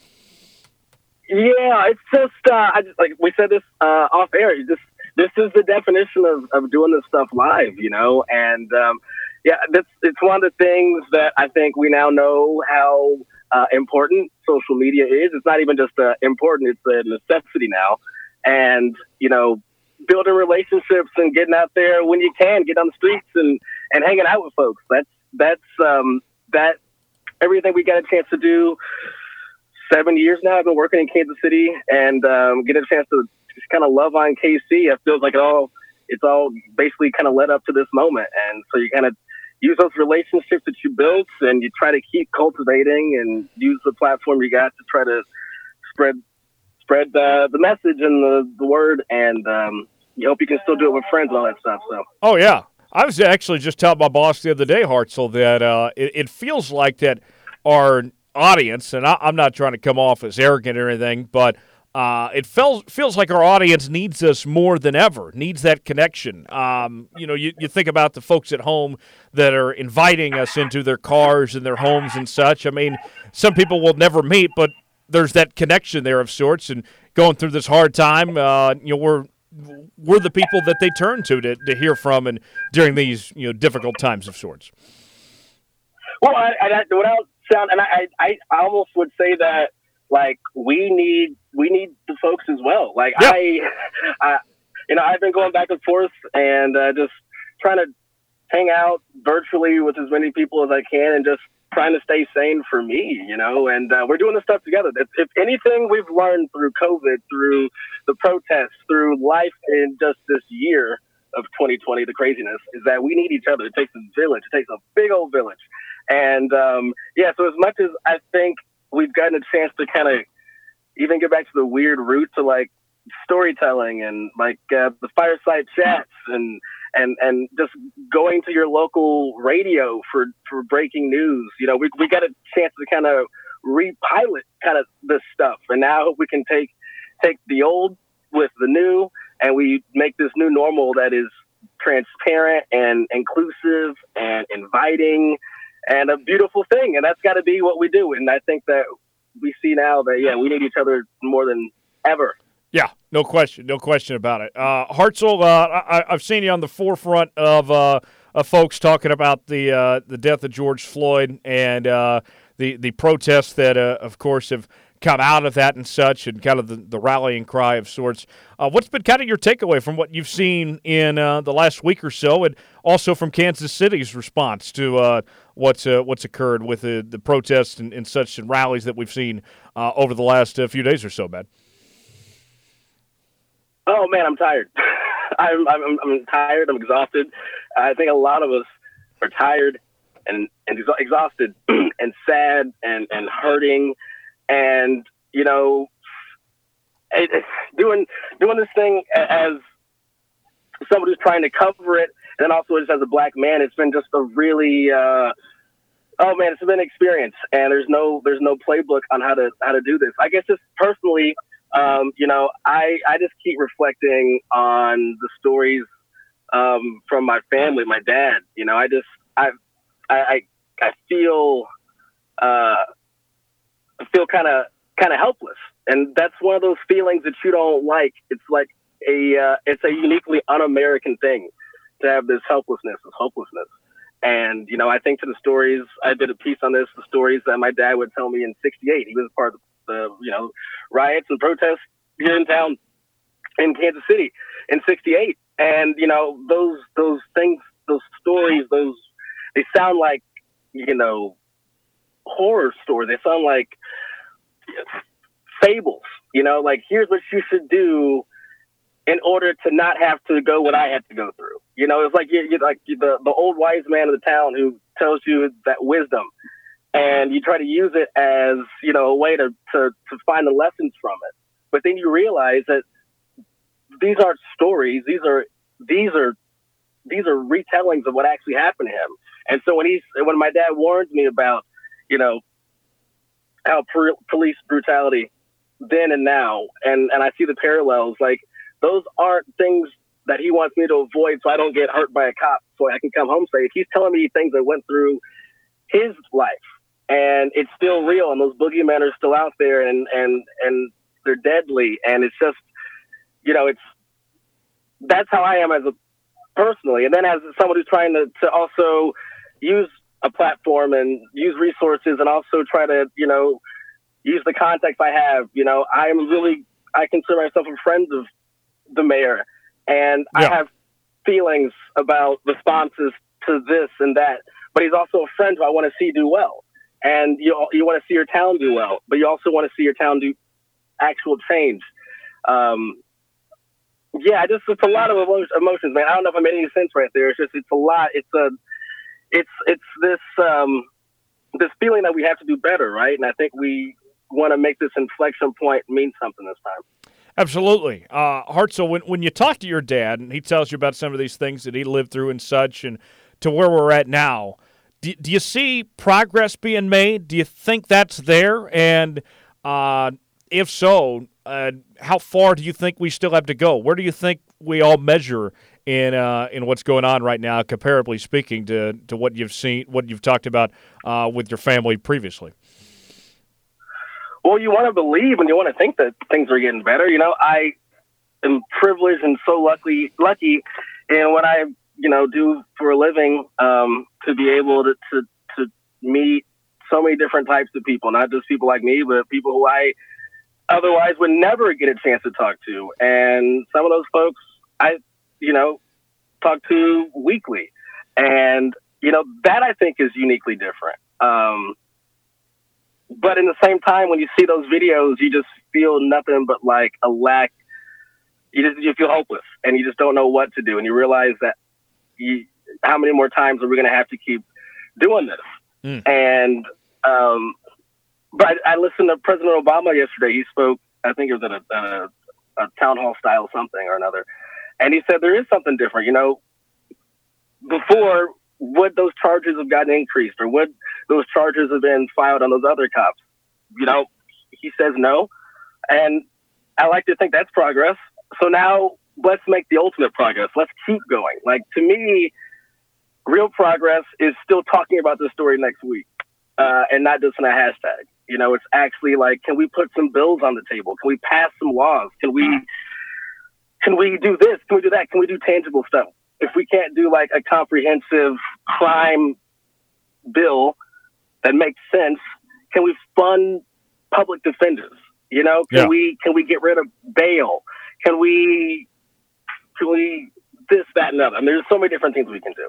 Yeah, it's just, uh, I just like we said this uh, off air. This this is the definition of, of doing this stuff live, you know, and um, yeah, that's it's one of the things that I think we now know how uh, important social media is. It's not even just uh, important; it's a necessity now. and you know, building relationships and getting out there when you can, get on the streets and and hanging out with folks. That's that's um, that everything we got a chance to do. Seven years now, I've been working in Kansas City and um, a chance to just kind of love on KC. It feels like it all it's all basically kind of led up to this moment, and so you kind of use those relationships that you built and you try to keep cultivating and use the platform you got to try to spread spread uh, the message and the, the word and um, you hope you can still do it with friends and all that stuff so. Oh yeah. I was actually just telling my boss the other day hartzell that uh, it, it, feels like that our audience and I, i'm not trying to come off as arrogant or anything but uh, it feels feels like our audience needs us more than ever, needs that connection. Um, you know, you, you think about the folks at home that are inviting us into their cars and their homes and such. I mean, some people will never meet, but there's that connection there of sorts. And going through this hard time, uh, you know, we're we're the people that they turn to, to to hear from and during these you know difficult times of sorts. Well, I, I, without sound, and I, I I almost would say that like we need we need the folks as well. Like. I, [laughs] I, you know, I've been going back and forth and uh, just trying to hang out virtually with as many people as I can and just trying to stay sane for me, you know, and uh, we're doing this stuff together. If, if, anything we've learned through COVID, through the protests, through life in just this year of 2020, the craziness, is that we need each other. It takes a village. It takes a big old village. And um, yeah, so as much as I think we've gotten a chance to kind of even get back to the weird roots of like storytelling and like uh, the fireside chats and and and just going to your local radio for for breaking news. You know, we we got a chance to kind of repilot kind of this stuff, and now we can take take the old with the new, and we make this new normal that is transparent and inclusive and inviting and a beautiful thing. And that's got to be what we do. And I think that we see now that yeah, we need each other more than ever. Yeah, no question, no question about it. Uh, Hartzell, uh, I, have seen you on the forefront of, uh, of folks talking about the uh, the death of George Floyd and uh, the the protests that, uh, of course, have come out of that and such, and kind of the, the rallying cry of sorts. Uh, what's been kind of your takeaway from what you've seen in the last week or so, and also from Kansas City's response to what's uh, what's occurred with the, the protests and, and, such and rallies that we've seen uh, over the last uh, few days or so, man? Oh man, I'm tired. [laughs] I'm, I'm I'm tired. I'm exhausted. I think a lot of us are tired and and exhausted [clears throat] and sad and and hurting and you know, it, doing doing this thing as somebody who's trying to cover it, and then also just as a black man, it's been just a really uh, oh man, it's been an experience, and there's no there's no playbook on how to how to do this. I guess just personally, um, you know, I I just keep reflecting on the stories um, from my family, my dad. You know, I just I I I feel uh, I feel kind of kind of helpless, and that's one of those feelings that you don't like. It's like a uh, it's a uniquely un-American thing to have this helplessness, this hopelessness. And you know, I think to the stories. I did a piece on this. The stories that my dad would tell me in '68. He was part of the you know riots and protests here in town in Kansas City in '68. And you know, those those things, those stories, those they sound like you know horror stories. They sound like fables. You know, like here's what you should do in order to not have to go what I had to go through. You know, it's like you, you like the the old wise man of the town who tells you that wisdom, and you try to use it as you know a way to to to find the lessons from it. But then you realize that these aren't stories; these are these are these are retellings of what actually happened to him. And so when he's when my dad warns me about you know, how police brutality then and now, and and I see the parallels. Like those aren't things that he wants me to avoid, so I don't get hurt by a cop, so I can come home safe. He's telling me things that went through his life, and it's still real, and those boogeymen are still out there, and and and they're deadly, and it's just, you know, it's that's how I am as a personally, and then as someone who's trying to to also use a platform and use resources and also try to, you know, use the context I have. You know, I'm really, I consider myself a friend of the mayor, and yeah. I have feelings about responses to this and that. But he's also a friend who I want to see do well, and you you want to see your town do well, but you also want to see your town do actual change. Um, yeah, just it's a lot of emotions, man. I don't know if I made any sense right there. It's just it's a lot. It's a it's it's this um, this feeling that we have to do better, right? And I think we want to make this inflection point mean something this time. Absolutely, uh, Hartzell. When when you talk to your dad and he tells you about some of these things that he lived through and such, and to where we're at now, do, do you see progress being made? Do you think that's there? And uh, if so, uh, how far do you think we still have to go? Where do you think we all measure in uh, in what's going on right now, comparably speaking to to what you've seen, what you've talked about uh, with your family previously? Well, you want to believe and you want to think that things are getting better. You know, I am privileged and so lucky, lucky in what I you know do for a living um, to be able to, to to meet so many different types of people, not just people like me, but people who I otherwise would never get a chance to talk to. And some of those folks I, you know, talk to weekly. And, you know, that I think is uniquely different. Um, but in the same time, when you see those videos, you just feel nothing but like a lack. You just you feel hopeless, and you just don't know what to do, and you realize that you, how many more times are we going to have to keep doing this? Mm. And um, but I, I, listened to President Obama yesterday. He spoke, I think it was at a, a, a town hall style something or another, and he said there is something different. You know, before would those charges have gotten increased, or would those charges have been filed on those other cops? You know, he says no, and I like to think that's progress. So now let's make the ultimate progress. Let's keep going. Like to me, real progress is still talking about this story next week, uh, and not just in a hashtag. You know, it's actually like, can we put some bills on the table? Can we pass some laws? Can we, can we do this? Can we do that? Can we do tangible stuff? If we can't do like a comprehensive crime bill that makes sense, can we fund public defenders? You know, can yeah. we can we get rid of bail? Can we can we this that and other? I mean, there's so many different things we can do.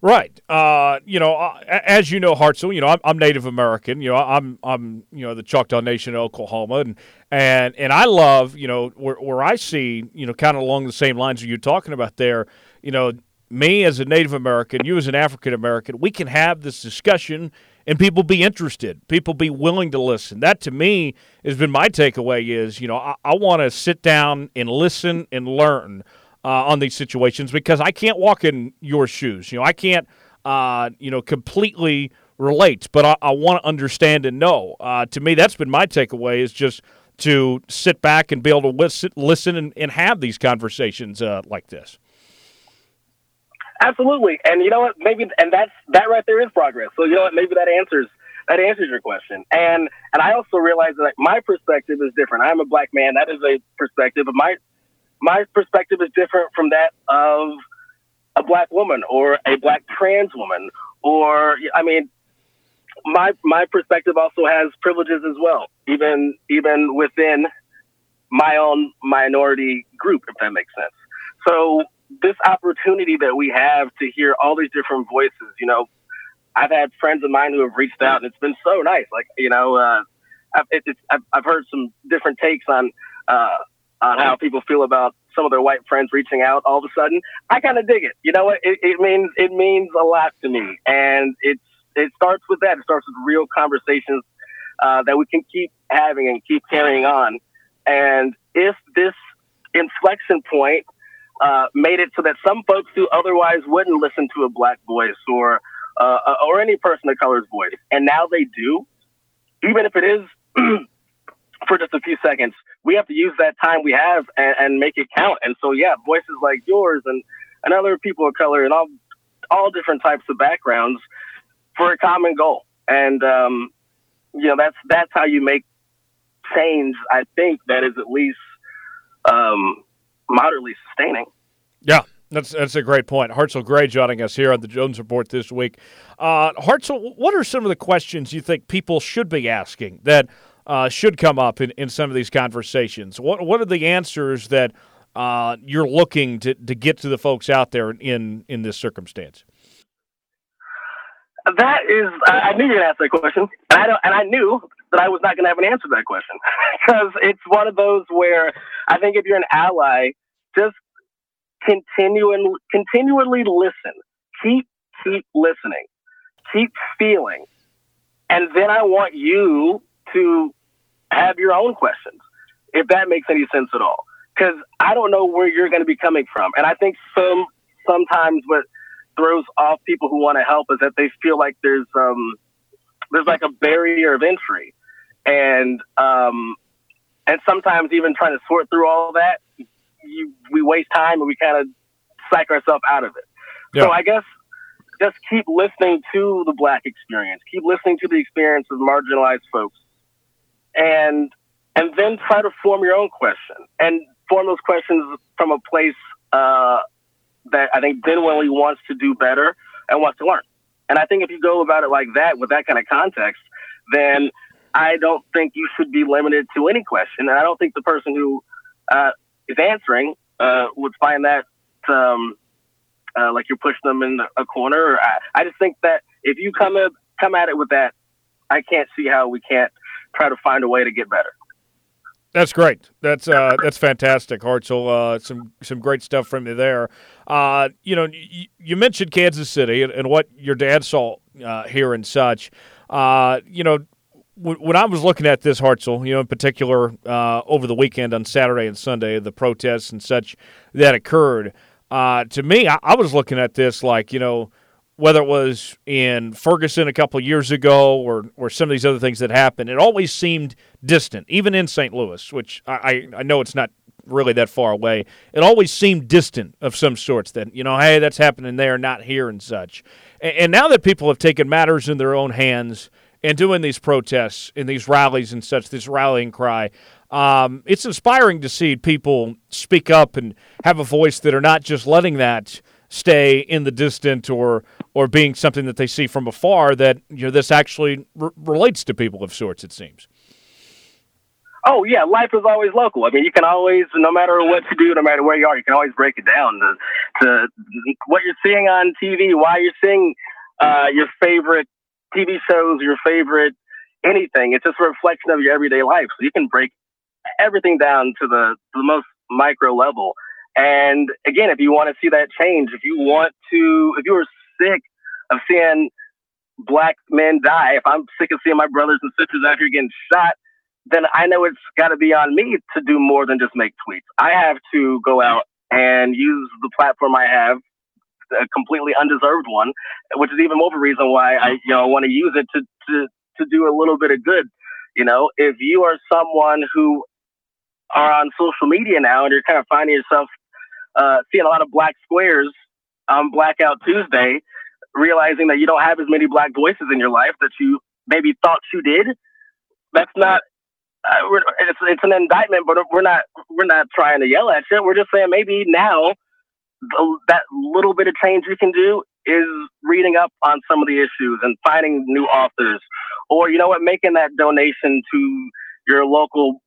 Right. Uh, you know, uh, as you know, Hartzell, you know, I'm, I'm, Native American. You know, I'm I'm you know the Choctaw Nation of Oklahoma, and and and I love you know where where I see you know kind of along the same lines that you're talking about there. You know, me as a Native American, you as an African American, we can have this discussion and people be interested, people be willing to listen. That to me has been my takeaway. Is you know I, I want to sit down and listen and learn uh, on these situations because I can't walk in your shoes. You know, I can't, uh, you know, completely relate, but I, I want to understand and know. Uh, to me, that's been my takeaway is just to sit back and be able to listen, and, and have these conversations uh, like this. Absolutely, and you know what? Maybe, and that's that right there is progress. So you know what? Maybe that answers that answers your question. And and I also realize that my perspective is different. I'm a black man. That is a perspective. But my my perspective is different from that of a black woman or a black trans woman or I mean my my perspective also has privileges as well even even within my own minority group if that makes sense so this opportunity that we have to hear all these different voices you know I've had friends of mine who have reached out and it's been so nice like you know uh, I've, I've, I've heard some different takes on uh, on how people feel about some of their white friends reaching out all of a sudden. I kind of dig it. You know what? It, it means it means a lot to me, and it's it starts with that. It starts with real conversations uh, that we can keep having and keep carrying on. And if this inflection point uh, made it so that some folks who otherwise wouldn't listen to a black voice or uh, or any person of color's voice, and now they do, even if it is [clears throat] for just a few seconds, we have to use that time we have and, and make it count. And so, yeah, voices like yours and, and other people of color and all all different types of backgrounds for a common goal. And um, you know, that's that's how you make change. I think that is at least um, moderately sustaining. Yeah. That's that's a great point. Hartzell Gray joining us here on the Jones Report this week. Uh, Hartzell, what are some of the questions you think people should be asking that uh, should come up in, in some of these conversations? What what are the answers that uh, you're looking to, to get to the folks out there in in this circumstance? That is, I, knew you were to ask that question, and I, don't, and I knew that I was not to have an answer to that question. [laughs] Because it's one of those where I think if you're an ally, just continuing continually listen, keep keep listening, keep feeling, and then I want you to have your own questions, if that makes any sense at all. Because I don't know where you're to be coming from, and I think some sometimes what throws off people who want to help is that they feel like there's um there's like a barrier of entry, and um and sometimes even trying to sort through all that, you, we waste time and we kind of psych ourselves out of it. Yeah. So I guess just keep listening to the black experience, keep listening to the experience of marginalized folks, and and then try to form your own question and form those questions from a place uh, that I think genuinely wants to do better and wants to learn. And I think if you go about it like that with that kind of context, then I don't think you should be limited to any question. And I don't think the person who uh, is answering uh, would find that um, uh, like you're pushing them in a corner. I, I just think that if you come at, come at it with that, I can't see how we can't try to find a way to get better. That's great. That's uh, that's fantastic, Hartzell. Uh, some some great stuff from you there. Uh, you know, you, you, mentioned Kansas City and, and, what your dad saw uh, here and such. Uh, you know, w- when I was looking at this, Hartzell, you know, in particular uh, over the weekend on Saturday and Sunday, the protests and such that occurred. to me, I, I was looking at this like you know whether it was in Ferguson a couple years ago or or some of these other things that happened, it always seemed distant, even in St. Louis, which I, I know it's not really that far away. It always seemed distant of some sorts that, you know, hey, that's happening there, not here and such. And, and now that people have taken matters in their own hands and doing these protests and these rallies and such, this rallying cry, um, it's inspiring to see people speak up and have a voice that are not just letting that stay in the distant or or being something that they see from afar that you know this actually relates to people of sorts it seems. Oh yeah life is always local. I mean you can always no matter what you do no matter where you are you can always break it down to, to what you're seeing on tv why you're seeing uh, your favorite tv shows your favorite anything. It's just a reflection of your everyday life. So you can break everything down to the, to the most micro level and again, if you want to see that change, if you want to, if you are sick of seeing black men die, if I'm sick of seeing my brothers and sisters out here getting shot, then I know it's got to be on me to do more than just make tweets. I have to go out and use the platform I have, a completely undeserved one, which is even more of a reason why I, you know, want to use it to, to, to do a little bit of good. You know, if you are someone who are on social media now and you're kind of finding yourself uh, seeing a lot of black squares on Blackout Tuesday, realizing that you don't have as many black voices in your life that you maybe thought you did. That's not. Uh, it's it's an indictment, but we're not we're not trying to yell at you. We're just saying maybe now that little bit of change you can do is reading up on some of the issues and finding new authors, or you know what, making that donation to your local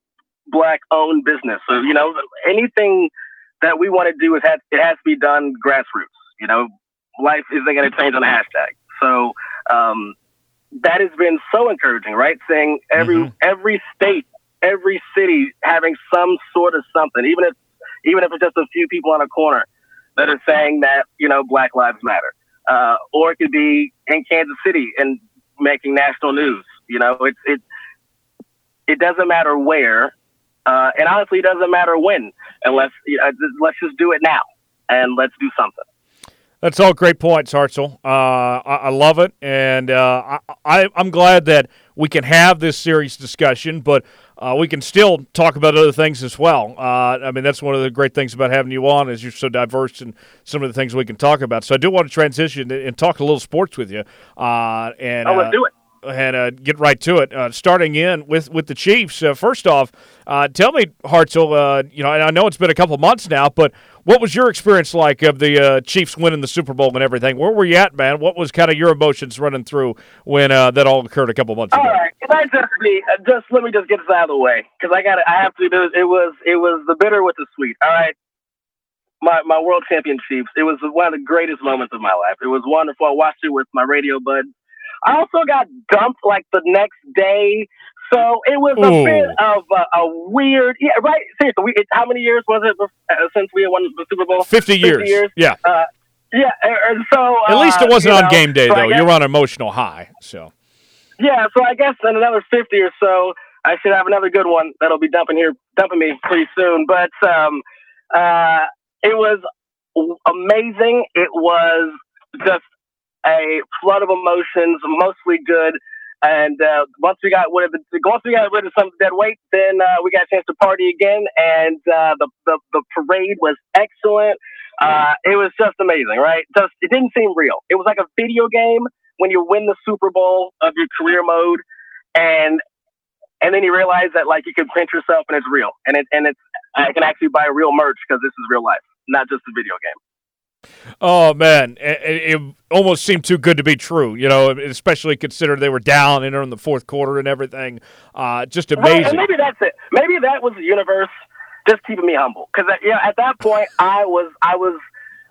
black owned business. So you know anything that we want to do is have, it has to be done grassroots. You know, life isn't going to change on a hashtag. So um, that has been so encouraging, right? Saying every mm-hmm. every state, every city having some sort of something, even if even if it's just a few people on a corner that are saying that you know Black Lives Matter, uh, or it could be in Kansas City and making national news. You know, it's it it doesn't matter where. Uh, and honestly, it doesn't matter when, unless you know, let's just do it now and let's do something. That's all great points, Hartzell. Uh, I, I, love it, and uh, I, am glad that we can have this serious discussion, but uh, we can still talk about other things as well. Uh, I mean, that's one of the great things about having you on is you're so diverse in some of the things we can talk about. So I do want to transition and talk a little sports with you. Uh, and oh, let's do it and uh, get right to it. Uh, starting in with with the Chiefs. Uh, first off, uh, tell me, Hartzell. Uh, you know, I know it's been a couple months now, but what was your experience like of the uh, Chiefs winning the Super Bowl and everything? Where were you at, man? What was kind of your emotions running through when that all occurred a couple months ago? All right, I just just let me just get this out of the way because I got I have to do it was it was the bitter with the sweet. All right, my, my world championships. It was one of the greatest moments of my life. It was wonderful. I watched it with my radio buds. I also got dumped like the next day. So it was a Ooh. bit of a, a weird, yeah, right? Seriously, we, it, how many years was it uh, since we had won the Super Bowl? 50 years. years. Yeah. Yeah, and and so At least uh, it wasn't you on know, game day, so though. guess- You're on emotional high. So, Yeah, so I guess in another fifty or so, I should have another good one that'll be dumping here, dumping me pretty soon. But um, uh, it was amazing. It was just a flood of emotions, mostly good. And uh, once we got rid of the, once we got rid of some dead weight, then uh, we got a chance to party again, and uh, the, the the parade was excellent. Uh, it was just amazing, right? Just it didn't seem real. It was like a video game when you win the Super Bowl of your career mode, and and then you realize that like you can print yourself and it's real, and it and it's I can actually buy real merch because this is real life, not just a video game. Oh, man. It, it almost seemed too good to be true, you know, especially considering they were down and in the fourth quarter and everything. Uh, just amazing. maybe that's it. Maybe that was the universe just keeping me humble. Because yeah, at that point, I was I was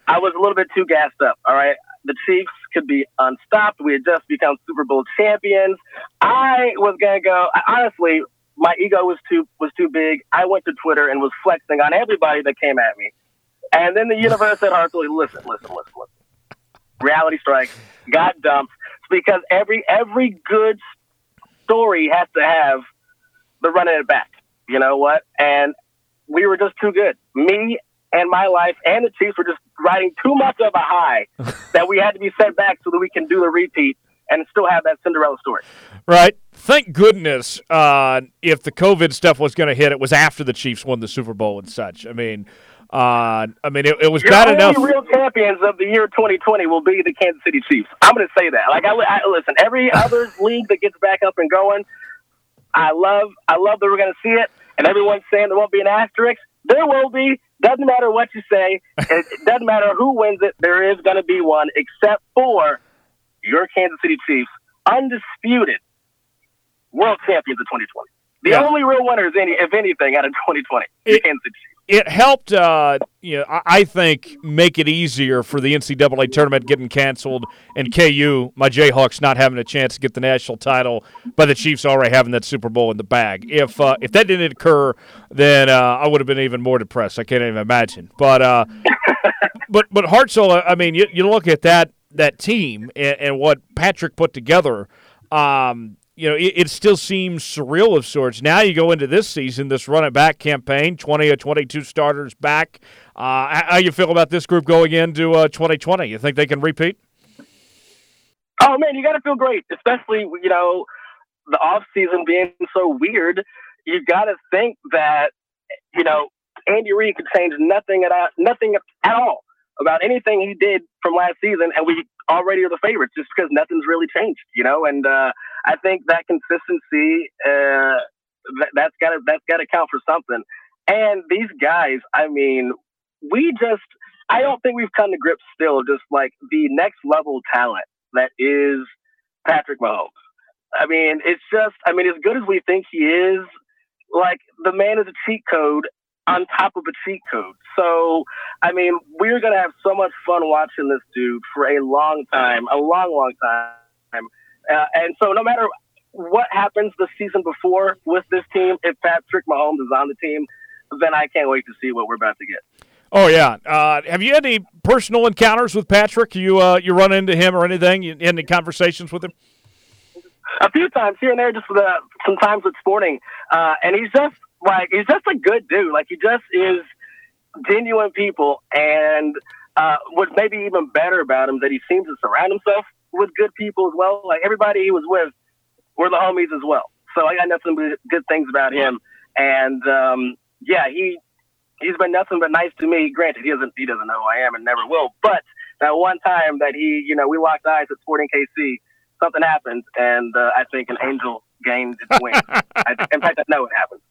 I was a little bit too gassed up. All right, the Chiefs could be unstopped. We had just become Super Bowl champions. I was gonna go. Honestly, my ego was too was too big. I went to Twitter and was flexing on everybody that came at me. And then the universe said, "Hartley, listen, listen, listen, listen. Reality strikes. Got dumped because every every good story has to have the running it back. You know what? And we were just too good. Me and my life and the Chiefs were just riding too much of a high [laughs] that we had to be sent back so that we can do the repeat and still have that Cinderella story. Right. Thank goodness uh, if the COVID stuff was going to hit, it was after the Chiefs won the Super Bowl and such. I mean, uh, I mean, it, it was Your bad only enough. real champions of the year 2020 will be the Kansas City Chiefs. I'm going to say that. Like I, I listen, every [laughs] other league that gets back up and going, I love. I love that we're going to see it. And everyone's saying there won't be an asterisk. There will be. Doesn't matter what you say. [laughs] It it doesn't matter who wins it. There is going to be one, except for your Kansas City Chiefs, undisputed world champions of 2020. The Yeah. only real winners, any if anything, out of 2020, It- Kansas City Chiefs. It helped, uh, you know, I, I think, make it easier for the NCAA tournament getting canceled and KU, my Jayhawks, not having a chance to get the national title, but the Chiefs already having that Super Bowl in the bag. If uh, if that didn't occur, then uh, I would have been even more depressed. I can't even imagine. But uh, [laughs] but but Hartzell, I mean, you, you look at that that team and, and what Patrick put together. Um, you know, it, it still seems surreal of sorts. Now you go into this season, this run it back campaign, twenty or twenty-two starters back. Uh, how, how you feel about this group going into uh, 2020? You think they can repeat? Oh man, you got to feel great, especially you know the off season being so weird. You got to think that you know Andy Reid could change nothing at nothing at all about anything he did from last season, and we already are the favorites just because nothing's really changed. You know, and uh, I think that consistency uh, that, that's got to that's got to count for something. And these guys, I mean, we just I don't think we've come to grips still just like the next level talent that is Patrick Mahomes. I mean, it's just, I mean, as good as we think he is, like the man is a cheat code on top of a cheat code. So, I mean, we're going to have so much fun watching this dude for a long time, a long, long time. Uh, and so, no matter what happens the season before with this team, if Patrick Mahomes is on the team, then I can't wait to see what we're about to get. Oh yeah. Uh, have you had any personal encounters with Patrick? You uh, you run into him or anything? You had any conversations with him? a few times here and there, just the, sometimes with sporting. Uh, and he's just like he's just a good dude. Like he just is genuine people. And uh, what's maybe even better about him that he seems to surround himself with good people as well. Like everybody he was with were the homies as well. So I got nothing but good things about him. And um, yeah, he he's been nothing but nice to me. Granted, he doesn't he doesn't know who I am and never will. But that one time that he, you know, we locked eyes at Sporting KC, something happened, and uh, I think an angel its wings. [laughs] I, in fact, I know it happened.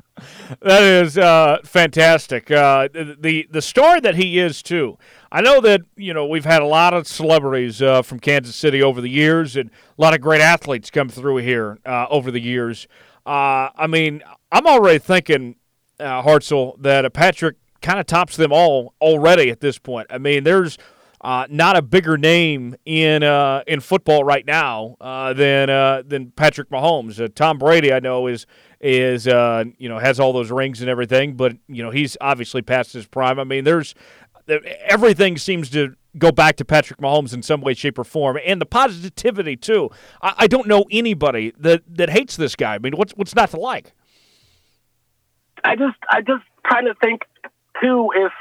That is uh, fantastic. Uh, the the star that he is too. I know that you know we've had a lot of celebrities uh, from Kansas City over the years, and a lot of great athletes come through here uh, over the years. Uh, I mean, I'm already thinking, uh, Hartzell, that a Patrick kind of tops them all already at this point. I mean, there's uh, not a bigger name in uh, in football right now uh, than uh, than Patrick Mahomes. Uh, Tom Brady, I know, is is uh, you know has all those rings and everything, but you know he's obviously past his prime. I mean, there's everything seems to go back to Patrick Mahomes in some way, shape, or form, and the positivity too. I, I don't know anybody that that hates this guy. I mean, what's what's not to like? I just I just kind of think too if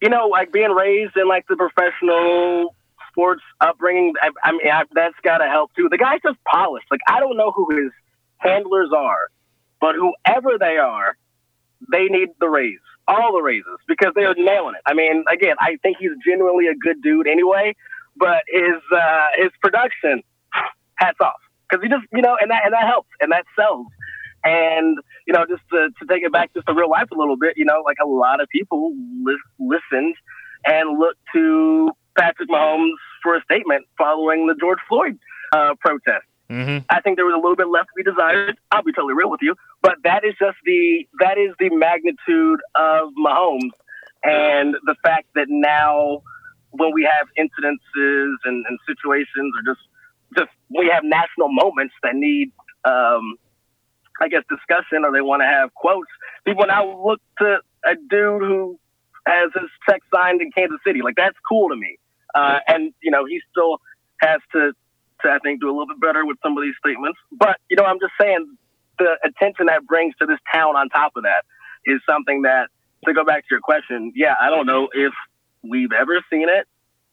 you know, like being raised in like the professional sports upbringing, I, I mean, I, that's got to help too. The guy's just polished. Like, I don't know who his handlers are, but whoever they are, they need the raise, all the raises, because they are nailing it. I mean, again, I think he's genuinely a good dude anyway, but his uh, his production, hats off, because he just you know, and that and that helps and that sells. And, you know, just to, to take it back just to real life a little bit, you know, like a lot of people li- listened and looked to Patrick Mahomes for a statement following the George Floyd uh, protest. Mm-hmm. I think there was a little bit left to be desired. I'll be totally real with you, but that is just the that is the magnitude of Mahomes and the fact that now when we have incidences and, and situations or just just we have national moments that need um, I guess, discussion or they want to have quotes, people now look to a dude who has his check signed in Kansas City. Like that's cool to me. Uh, and you know, he still has to, to I think do a little bit better with some of these statements. But you know, I'm just saying the attention that brings to this town on top of that is something that to go back to your question. Yeah, I don't know if we've ever seen it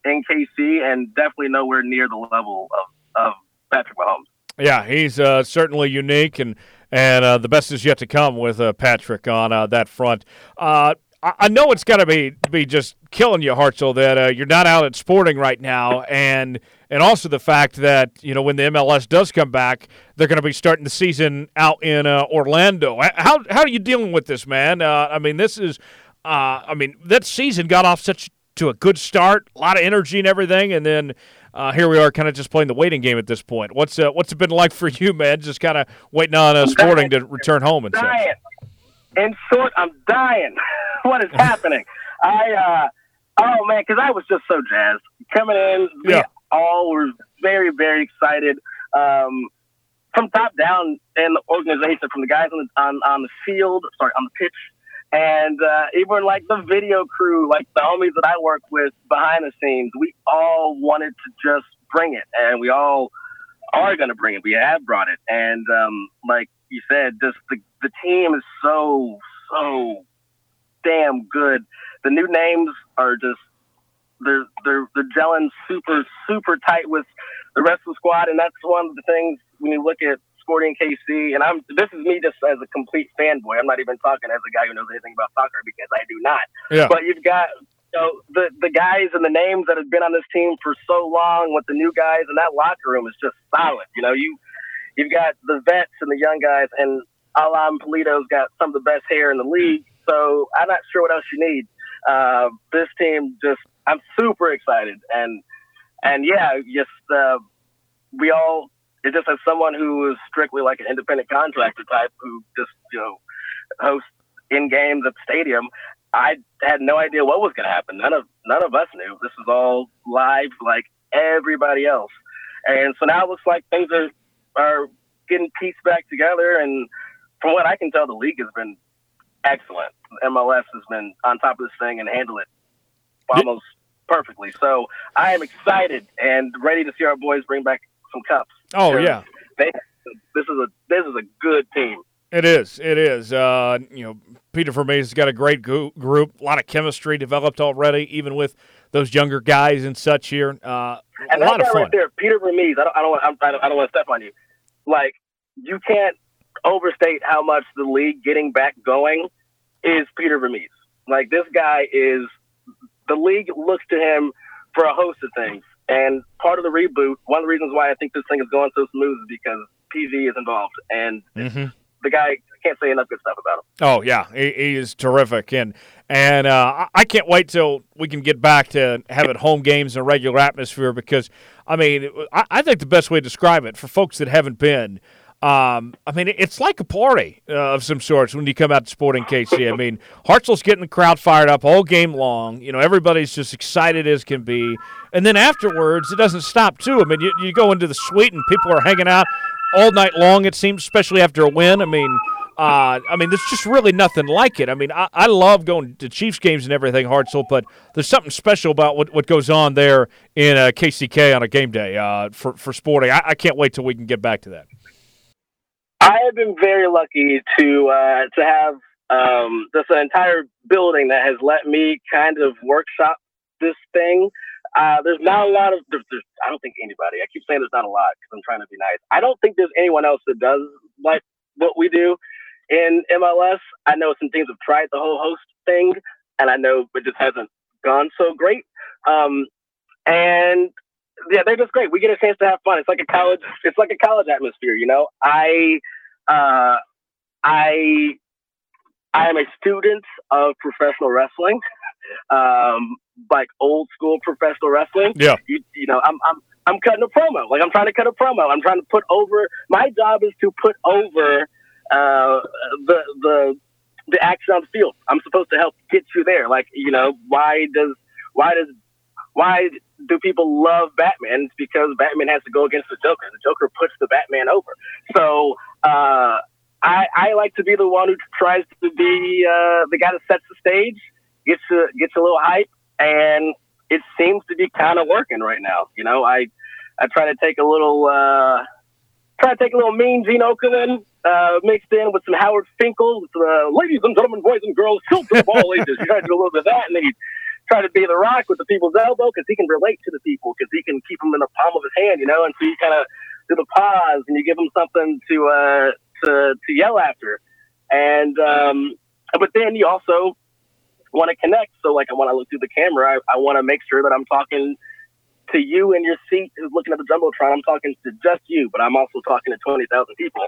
in KC, and definitely nowhere near the level of of Patrick Mahomes. Yeah, he's uh, certainly unique, and and uh, the best is yet to come with uh, Patrick on uh, that front. Uh, I know it's got to be be just killing you, Hartzell, that uh, you're not out at Sporting right now, and and also the fact that you know when the MLS does come back, they're going to be starting the season out in uh, Orlando. How how are you dealing with this, man? I mean, this is, I mean, that season got off such to a good start, a lot of energy and everything, and then uh, here we are, kind of just playing the waiting game at this point. What's uh, what's it been like for you, man? Just kind of waiting on uh, Sporting to return home and dying. such. In short, I'm dying. [laughs] what is happening? [laughs] I uh, oh man, because I was just so jazzed coming in. We yeah. all were very very excited. Um, from top down in the organization, from the guys on the, on, on the field, sorry, on the pitch, and uh, even like the video crew, like the homies that I work with behind the scenes, we all wanted to just bring it, and we all are going to bring it. We have brought it, and um, like you said, just the the team is so so damn good. The new names are just they're they're they're gelling super super tight with the rest of the squad, and that's one of the things when you look at Sporting KC, and I'm this is me just as a complete fanboy. I'm not even talking as a guy who knows anything about soccer because I do not. Yeah. But you've got you know, the the guys and the names that have been on this team for so long with the new guys, and that locker room is just solid. You know, you you've got the vets and the young guys, and Alan Pulido's got some of the best hair in the league. So I'm not sure what else you need. Uh, this team just I'm super excited, and and yeah, just uh, we all it just as someone who is strictly like an independent contractor type who just you know hosts in games at the stadium. I had no idea what was going to happen. None of none of us knew. This was all live, like everybody else. And so now it looks like things are are getting pieced back together. And from what I can tell, the league has been excellent. MLS has been on top of this thing and handled it almost perfectly. So I am excited and ready to see our boys bring back some cups. Oh yeah, they, this is a this is a good team. It is. It is. Uh, you know, Peter Vermes has got a great group, a lot of chemistry developed already, even with those younger guys and such here. Uh, and a lot of fun. Right there, Peter Vermes. I don't. I don't. Want, I don't, I don't want to step on you. Like you can't overstate how much the league getting back going is Peter Vermes. Like this guy is. The league looks to him for a host of things. And part of the reboot, one of the reasons why I think this thing is going so smooth is because PV is involved, and mm-hmm. the guy I can't say enough good stuff about him. Oh yeah, he, he is terrific, and and uh, I can't wait till we can get back to having home games in a regular atmosphere because I mean I, I think the best way to describe it for folks that haven't been. Um, I mean, it's like a party uh, of some sorts when you come out to Sporting KC. I mean, Hartzell's getting the crowd fired up all game long. You know, everybody's just excited as can be. And then afterwards, it doesn't stop, too. I mean, you, you go into the suite and people are hanging out all night long, it seems, especially after a win. I mean, uh, I mean, there's just really nothing like it. I mean, I, I love going to Chiefs games and everything, Hartzell, but there's something special about what, what goes on there in uh, KCK on a game day uh, for, for sporting. I, I can't wait till we can get back to that. I have been very lucky to uh, to have um, an entire building that has let me kind of workshop this thing. Uh, there's not a lot of. There's, there's, I don't think anybody. I keep saying there's not a lot because I'm trying to be nice. I don't think there's anyone else that does like what we do in MLS. I know some teams have tried the whole host thing, and I know it just hasn't gone so great. Um, and yeah, they're just great. We get a chance to have fun. It's like a college. It's like a college atmosphere. You know, I, uh, I, I am a student of professional wrestling, um, like old school professional wrestling. Yeah. You, you know, I'm, I'm, I'm cutting a promo. Like I'm trying to cut a promo. I'm trying to put over. My job is to put over uh, the the the action on the field. I'm supposed to help get you there. Like you know, why does why does why do people love Batman? It's because Batman has to go against the Joker. The Joker puts the Batman over. So uh, I, I like to be the one who tries to be uh, the guy that sets the stage, gets a, gets a little hype, and it seems to be kind of working right now. You know, I I try to take a little uh, try to take a little mean Gene Okerlund uh, mixed in with some Howard Finkel, with, uh, ladies and gentlemen, boys and girls, children of all ages. You try to do a little bit of that, and then you try to be the rock with the people's elbow because he can relate to the people because he can keep them in the palm of his hand, you know. And so you kind of do the pause and you give them something to uh, to to yell after, and um, but then you also want to connect. So like when I look through the camera, I, I want to make sure that I'm talking to you in your seat who's looking at the jumbotron. I'm talking to just you, but I'm also talking to twenty thousand people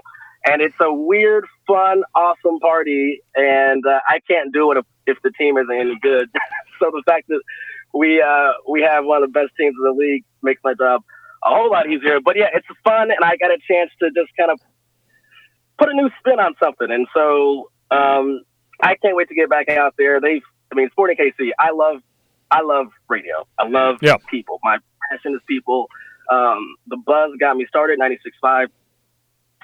and it's a weird, fun, awesome party. And uh, I can't do it if, if the team isn't any good. [laughs] so the fact that we uh, we have one of the best teams in the league makes my job a whole lot easier. But yeah, it's fun, and I got a chance to just kind of put a new spin on something. And so um, I can't wait to get back out there. They, I mean, Sporting KC. I love, I love radio. I love yep. people. My passion is people. Um, the buzz got me started. 96.5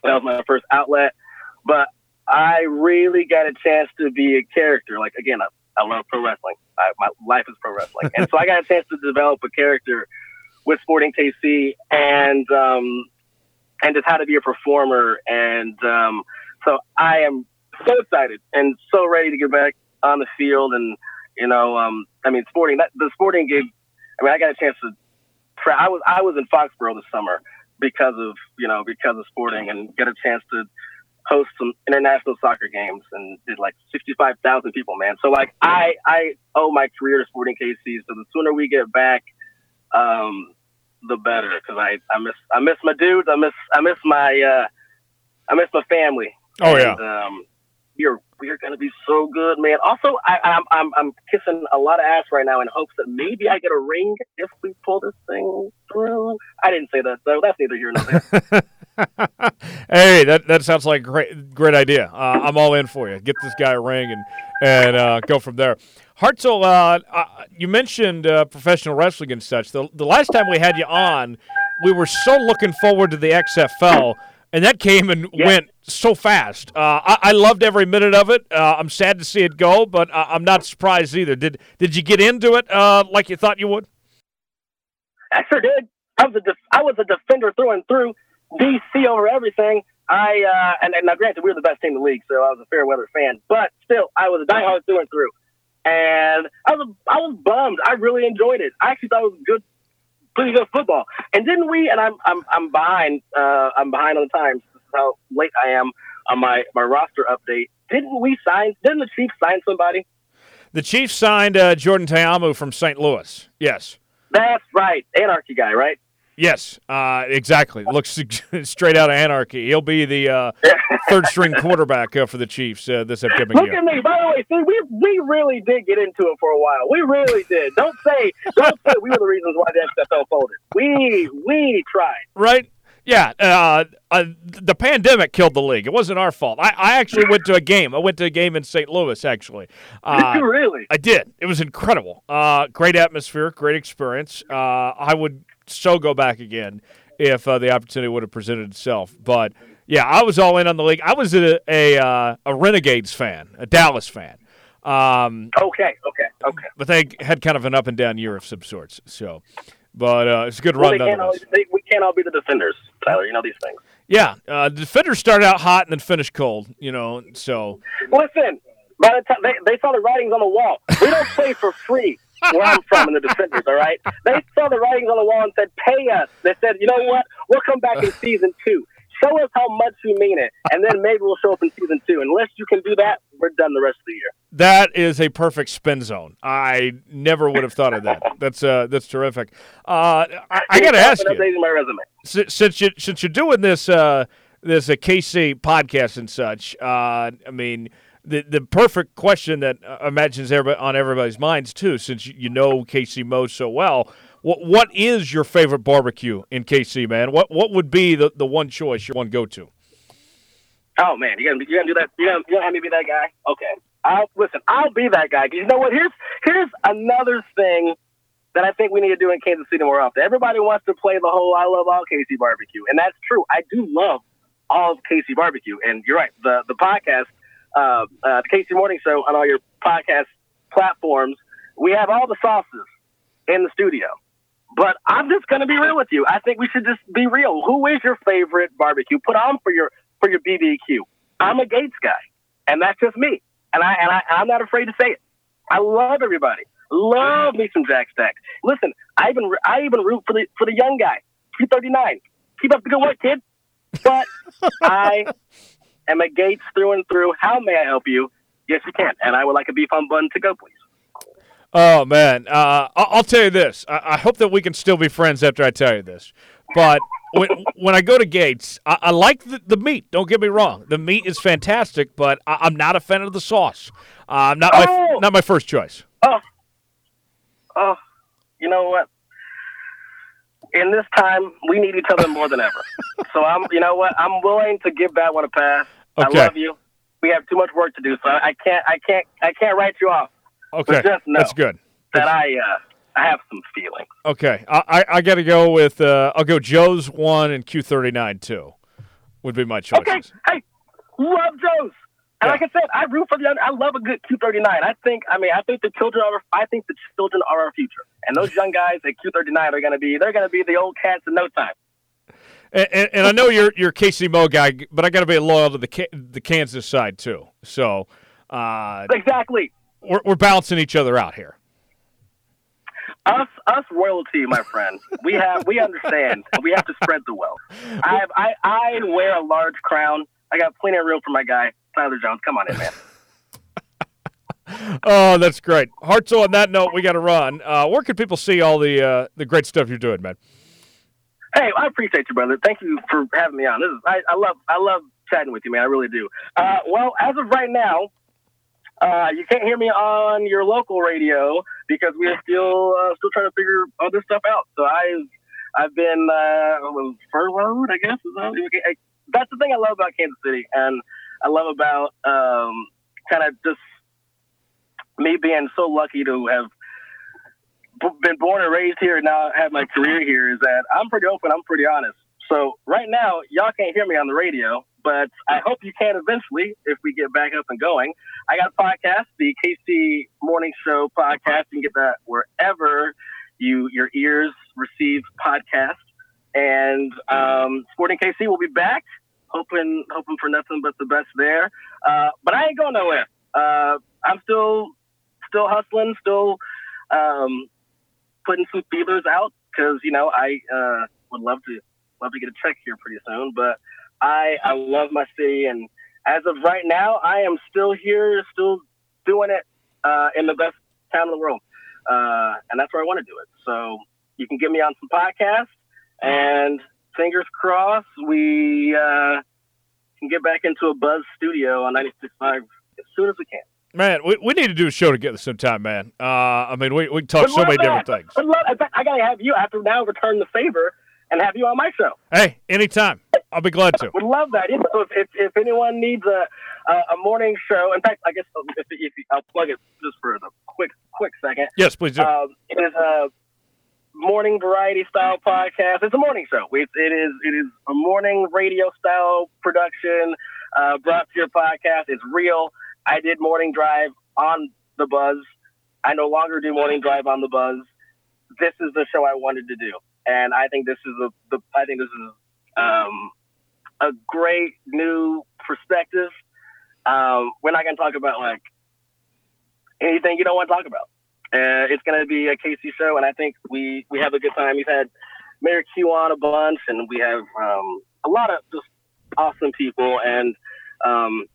that was my first outlet. But I really got a chance to be a character. Like again, I, I love pro wrestling. I, my life is pro wrestling, and so I got a chance to develop a character with Sporting KC, and um, and just how to be a performer. And um, so I am so excited and so ready to get back on the field. And you know, um, I mean, sporting that the sporting gig. I mean, I got a chance to. I was I was in Foxborough this summer, because of you know because of sporting and get a chance to host some international soccer games and did like 65,000 people, man. So like I, I owe my career to Sporting KC. So the sooner we get back, um, the better. Cause I, I miss, I miss my dudes. I miss, I miss my, uh, I miss my family. Oh and, yeah. Um, we're, we're going to be so good, man. Also, I, I'm, I'm, I'm kissing a lot of ass right now in hopes that maybe I get a ring if we pull this thing through. I didn't say that, though. That's neither here nor there. [laughs] hey, that that sounds like a great great idea. Uh, I'm all in for you. Get this guy a ring and and uh, go from there. Hartzell, uh, uh you mentioned uh, professional wrestling and such. The, the last time we had you on, we were so looking forward to the XFL, and that came and Yeah. went so fast. Uh, I, I loved every minute of it. Uh, I'm sad to see it go, but I'm not surprised either. Did did you get into it uh, like you thought you would? I sure did. I was a def- I was a defender through and through. DC over everything. I uh, and, and now granted we were the best team in the league, so I was a fair weather fan. But still, I was a diehard through and through. And I was I was bummed. I really enjoyed it. I actually thought it was good, pretty good football. And didn't we? And I'm I'm I'm behind. Uh, I'm behind on the times. This is how late I am on my my roster update. Didn't we sign? Didn't the Chiefs sign somebody? The Chiefs signed uh, Jordan Ta'amu from St. Louis. Yes. That's right, Anarchy guy, right? Yes, uh, exactly. Looks [laughs] straight out of anarchy. He'll be the uh, third string [laughs] quarterback uh, for the Chiefs uh, this upcoming Look year. at me. By the way, see, we we really did get into it for a while. We really did. Don't say don't say we were the reasons why the XFL folded. We we tried. Right? Yeah, uh, uh, the pandemic killed the league. It wasn't our fault. I, I actually went to a game. I went to a game in St. Louis. Actually, uh, [laughs] did you really? I did. It was incredible. Uh, great atmosphere, great experience. Uh, I would so go back again if uh, the opportunity would have presented itself. But yeah, I was all in on the league. I was a a, uh, a Renegades fan, a Dallas fan. Um, okay, okay, okay. But they had kind of an up and down year of some sorts. So, but uh, it's a good well, run. Can't all, they, we can't all be the defenders, Tyler. You know these things. Yeah, uh, defenders started out hot and then finished cold. You know, so listen. By the time they, they saw the writings on the wall, we don't [laughs] play for free where I'm from in the defenders, all right? They saw the writings on the wall and said, pay us. They said, you know what? We'll come back in season two. Show us how much you mean it, and then maybe we'll show up in season two. Unless you can do that, we're done the rest of the year. That is a perfect spin zone. I never would have thought of that. That's uh, that's terrific. Uh, I, I got to ask you, my resume. since you since you're doing this uh, this uh, KC podcast and such, uh, I mean the the perfect question that uh, imagines everybody, on everybody's minds too, since you know KC Mo so well. What what is your favorite barbecue in KC, man? What what would be the, the one choice, your one go to? Oh man, you gonna you gonna do that? You gonna, you gonna have me be that guy? Okay, I'll listen. I'll be that guy. You know what? Here's here's another thing that I think we need to do in Kansas City more often. Everybody wants to play the whole "I love all KC barbecue," and that's true. I do love all of KC barbecue, and you're right. The the podcast, uh, uh, the KC Morning Show, on all your podcast platforms, we have all the sauces in the studio. But I'm just gonna be real with you. I think we should just be real. Who is your favorite barbecue? Put on for your for your BBQ. I'm a Gates guy, and that's just me. And I and I I'm not afraid to say it. I love everybody. Love me some Jack Stack. Listen, I even I even root for the for the young guy, Q39. Keep up the good work, kid. But [laughs] I am a Gates through and through. How may I help you? Yes, you can. And I would like a beef on bun to go, please. Oh man, uh, I'll tell you this. I hope that we can still be friends after I tell you this. But when, [laughs] when I go to Gates, I, I like the, the, meat. Don't get me wrong; the meat is fantastic. But I, am not a fan of the sauce. Uh, not my oh! not my first choice. Oh, oh, you know what? In this time, we need each other more than ever. [laughs] so I'm, you know what? I'm willing to give that one a pass. Okay. I love you. We have too much work to do, so I can't, I can't, I can't write you off. Okay, that's good. That I uh, I have some feelings. Okay, I I, I got to go with uh, I'll go Joe's one and Q thirty nine two, would be my choice. Okay, hey, love Joe's. And yeah. like I said, I root for the. I love a good Q thirty nine. I think. I mean, I think the children are. I think the children are our future, and those young guys at Q thirty nine are going to be. They're going to be the old cats in no time. And, and, and I know you're you're KC Mo guy, but I got to be loyal to the the Kansas side too. So uh, exactly we're, we're balancing each other out here. Us, us royalty, my friend. We have, we understand. we have to spread the wealth. I have, I, I wear a large crown. I got plenty of room for my guy, Tyler Jones. Come on in, man. [laughs] oh, that's great, Hartzell. On that note, we got to run. Uh, where can people see all the uh, the great stuff you're doing, man? Hey, I appreciate you, brother. Thank you for having me on. This is I, I love I love chatting with you, man. I really do. Uh, well, as of right now, uh, you can't hear me on your local radio because we're still uh, still trying to figure all this stuff out. So I've I've been uh, furloughed, I guess. That's the thing I love about Kansas City, and I love about um, kind of just me being so lucky to have been born and raised here and now have my career here is that I'm pretty open. I'm pretty honest. So right now, y'all can't hear me on the radio, but I hope you can eventually if we get back up and going. I got a podcast, the KC Morning Show podcast. You can get that wherever you your ears receive podcasts. And um, Sporting KC will be back, hoping hoping for nothing but the best there. Uh, but I ain't going nowhere. Uh, I'm still still hustling, still um, putting some feelers out because you know I uh, would love to love to get a check here pretty soon. But I I love my city, and as of right now, I am still here, still doing it uh, in the best town in the world, uh, and that's where I want to do it. So you can get me on some podcasts, and fingers crossed, we uh, can get back into a buzz studio on 96.5 as soon as we can. Man, we, we need to do a show together sometime, man. Uh, I mean, we, we can talk so many different things. I, I got to have you. I have to now return the favor and have you on my show. Hey, anytime. I'll be glad to. We'd love that. So if, if, if anyone needs a, a a morning show, in fact, I guess if, if I'll plug it just for a quick quick second. Yes, please do. Um, it is a morning variety style podcast. It's a morning show. It, it is it is a morning radio style production uh, brought to your podcast. It's real. I did morning drive on the Buzz. I no longer do morning drive on the Buzz. This is the show I wanted to do, and I think this is a, the I think this is um, a great new perspective. Um, we're not going to talk about like anything you don't want to talk about. Uh, it's going to be a KC show, and I think we we have a good time. We've had Mayor Q on a bunch, and we have um, a lot of just awesome people, and um,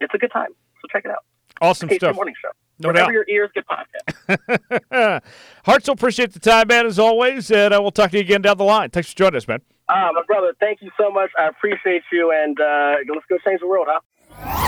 it's a good time. So check it out. Awesome KC stuff. Morning Show. No Whenever your ears get podcast. [laughs] Hartzell, appreciate the time, man, as always, and uh, we'll talk to you again down the line. Thanks for joining us, man. Uh, my brother, thank you so much. I appreciate you, and uh, let's go change the world, huh?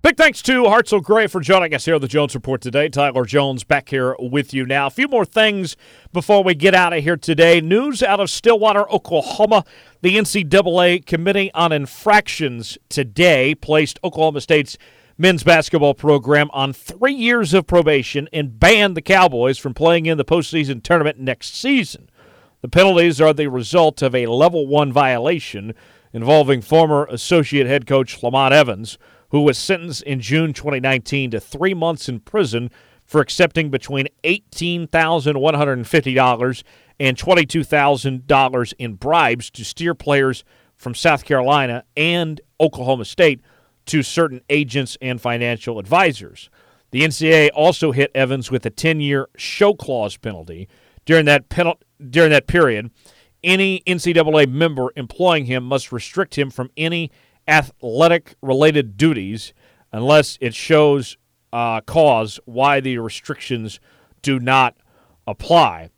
Big thanks to Hartzell Gray for joining us here on the Jones Report today. Tyler Jones back here with you now. A few more things before we get out of here today. News out of Stillwater, Oklahoma. The NCAA Committee on Infractions today placed Oklahoma State's men's basketball program on three years of probation and banned the Cowboys from playing in the postseason tournament next season. The penalties are the result of a level one violation involving former associate head coach Lamont Evans, who was sentenced in June 2019 to three months in prison for accepting between $18,150 and $22,000 in bribes to steer players from South Carolina and Oklahoma State to certain agents and financial advisors. The NCAA also hit Evans with a 10-year show clause penalty. During that penal- during that period, any NCAA member employing him must restrict him from any athletic related duties unless it shows uh, cause why the restrictions do not apply.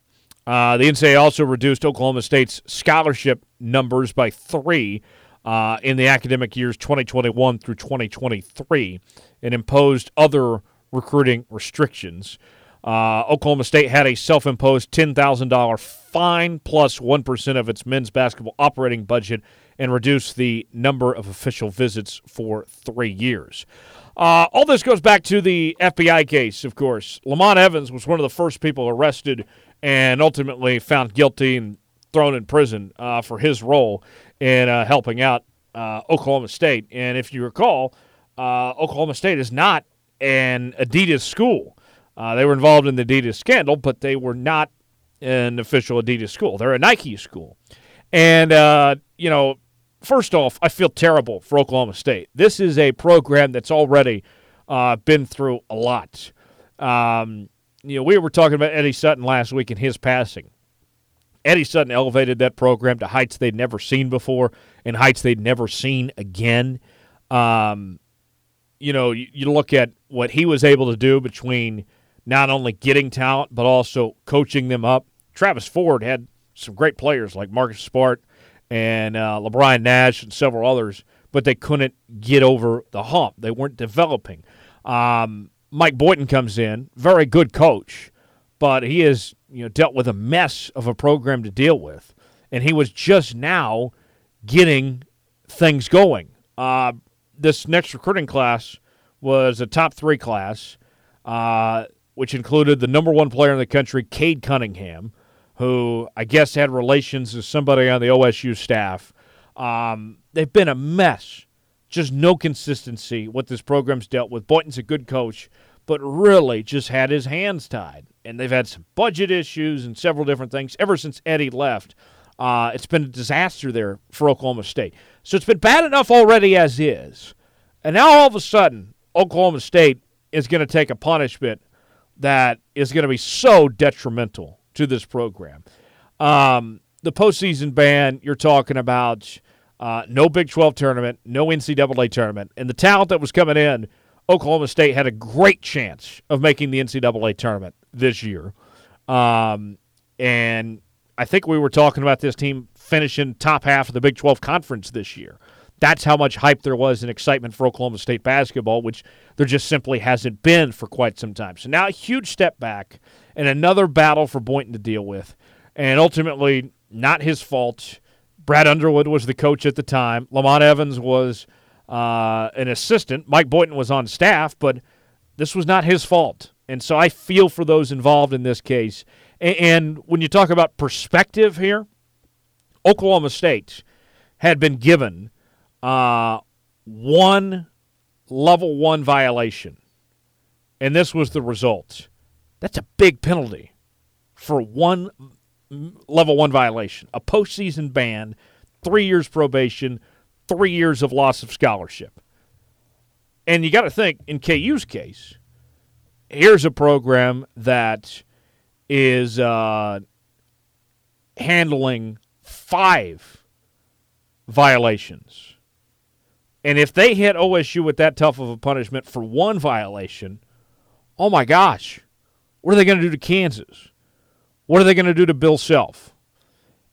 Uh, the NCAA also reduced Oklahoma State's scholarship numbers by three uh, in the academic years 2021 through 2023 and imposed other recruiting restrictions. Uh, Oklahoma State had a self imposed $10,000 fine plus 1 of its men's basketball operating budget and reduce the number of official visits for three years. Uh, all this goes back to the FBI case, of course. Lamont Evans was one of the first people arrested and ultimately found guilty and thrown in prison uh, for his role in uh, helping out uh, Oklahoma State. And if you recall, uh, Oklahoma State is not an Adidas school. Uh, they were involved in the Adidas scandal, but they were not an official Adidas school. They're a Nike school. And, you know, first off, I feel terrible for Oklahoma State. This is a program that's already uh, been through a lot. Um, you know, we were talking about Eddie Sutton last week and his passing. Eddie Sutton elevated that program to heights they'd never seen before and heights they'd never seen again. Um, you know, you, you look at what he was able to do between not only getting talent but also coaching them up. Travis Ford had some great players like Marcus Smart and uh, Le'Bryan Nash and several others, but they couldn't get over the hump. They weren't developing. Um, Mike Boynton comes in, very good coach, but he has you know dealt with a mess of a program to deal with, and he was just now getting things going. Uh, this next recruiting class was a top three class, uh, which included the number one player in the country, Cade Cunningham, who I guess had relations with somebody on the OSU staff. Um, they've been a mess. Just no consistency. What this program's dealt with. Boynton's a good coach, but really just had his hands tied. And they've had some budget issues and several different things ever since Eddie left. Uh, it's been a disaster there for Oklahoma State. So it's been bad enough already as is. And now all of a sudden, Oklahoma State is going to take a punishment that is going to be so detrimental to this program. Um, the postseason ban, you're talking about uh, no Big 12 tournament, no NCAA tournament, and the talent that was coming in, Oklahoma State had a great chance of making the NCAA tournament this year. Um, and I think we were talking about this team finishing top half of the Big 12 conference this year. That's how much hype there was and excitement for Oklahoma State basketball, which there just simply hasn't been for quite some time. So now a huge step back and another battle for Boynton to deal with. and ultimately not his fault. Brad Underwood was the coach at the time. Lamont Evans was uh, an assistant. Mike Boynton was on staff, but this was not his fault. And so I feel for those involved in this case. And when you talk about perspective here, Oklahoma State had been given uh, one level one violation, and this was the result. That's a big penalty for one level one violation, a postseason ban, three years probation, three years of loss of scholarship. And you got to think, in KU's case, here's a program that is uh, handling five violations. And if they hit OSU with that tough of a punishment for one violation, oh my gosh, what are they going to do to Kansas? What are they going to do to Bill Self?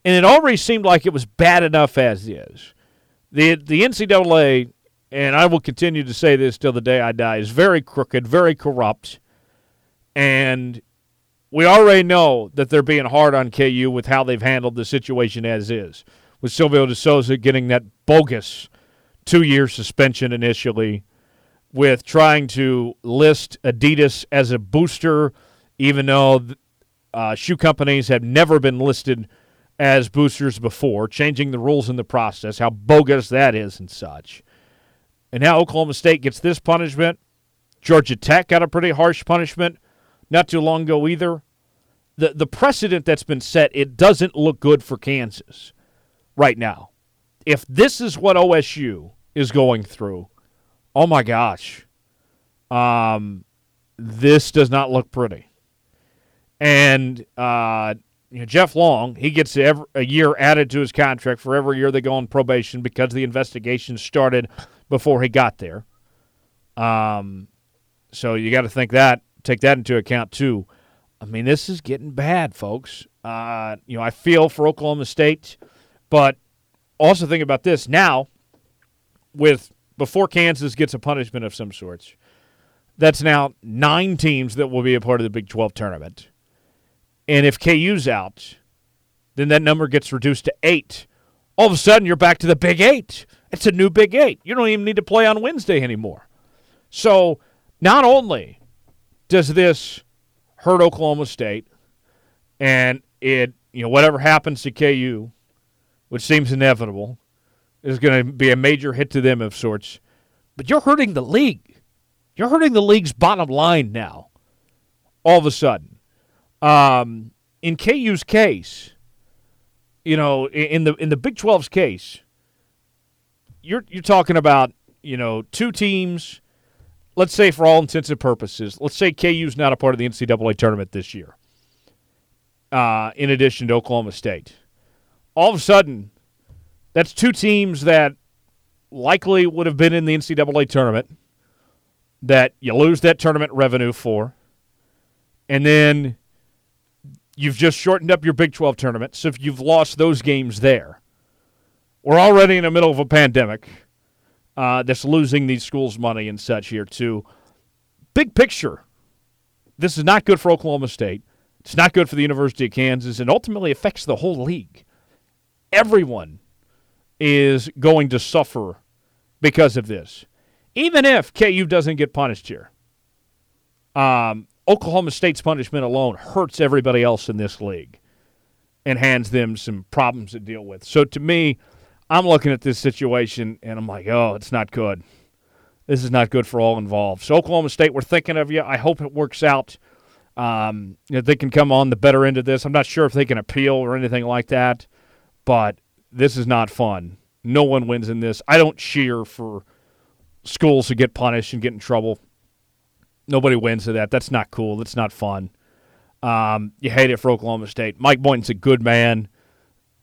And it already seemed like it was bad enough as is. The the NCAA, and I will continue to say this till the day I die, is very crooked, very corrupt, and we already know that they're being hard on KU with how they've handled the situation as is, with Silvio De Sousa getting that bogus two-year suspension initially, with trying to list Adidas as a booster, even though uh, shoe companies have never been listed as boosters before, changing the rules in the process, how bogus that is and such. And now Oklahoma State gets this punishment. Georgia Tech got a pretty harsh punishment not too long ago either. The the precedent that's been set, it doesn't look good for Kansas right now. If this is what OSU is going through, oh my gosh. Um this does not look pretty. And uh you know, Jeff Long, he gets every, a year added to his contract for every year they go on probation because the investigation started before he got there. Um, so you got to think that, take that into account too. I mean, this is getting bad, folks. Uh, you know, I feel for Oklahoma State, but also think about this now. With before Kansas gets a punishment of some sorts, that's now nine teams that will be a part of the Big 12 tournament. And if KU's out, then that number gets reduced to eight. All of a sudden, you're back to the Big Eight. It's a new Big Eight. You don't even need to play on Wednesday anymore. So, not only does this hurt Oklahoma State, and it, you know, whatever happens to KU, which seems inevitable, is going to be a major hit to them of sorts, but you're hurting the league. You're hurting the league's bottom line now, all of a sudden. Um, in KU's case, you know, in the in the Big 12's case, you're you're talking about you know two teams. Let's say for all intents and purposes, let's say KU's not a part of the NCAA tournament this year. Uh, in addition to Oklahoma State, all of a sudden, that's two teams that likely would have been in the NCAA tournament that you lose that tournament revenue for, and then You've just shortened up your Big 12 tournament, so if you've lost those games there, we're already in the middle of a pandemic uh, that's losing these schools money and such here, too. Big picture, this is not good for Oklahoma State. It's not good for the University of Kansas, and ultimately affects the whole league. Everyone is going to suffer because of this, even if KU doesn't get punished here. Um, Oklahoma State's punishment alone hurts everybody else in this league and hands them some problems to deal with. So to me, I'm looking at this situation and I'm like, oh, it's not good. This is not good for all involved. So Oklahoma State, we're thinking of you. I hope it works out. Um, you know, they can come on the better end of this. I'm not sure if they can appeal or anything like that, but this is not fun. No one wins in this. I don't cheer for schools to get punished and get in trouble. Nobody wins to that. That's not cool. That's not fun. Um, you hate it for Oklahoma State. Mike Boynton's a good man.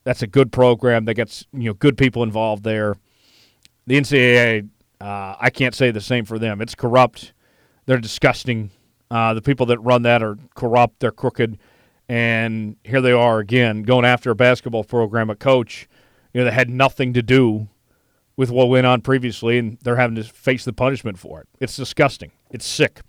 That's a good program that gets you know good people involved there. The NCAA, uh, I can't say the same for them. It's corrupt. They're disgusting. Uh, the people that run that are corrupt. They're crooked. And here they are again going after a basketball program, a coach, you know, that had nothing to do with what went on previously, and they're having to face the punishment for it. It's disgusting. It's sick.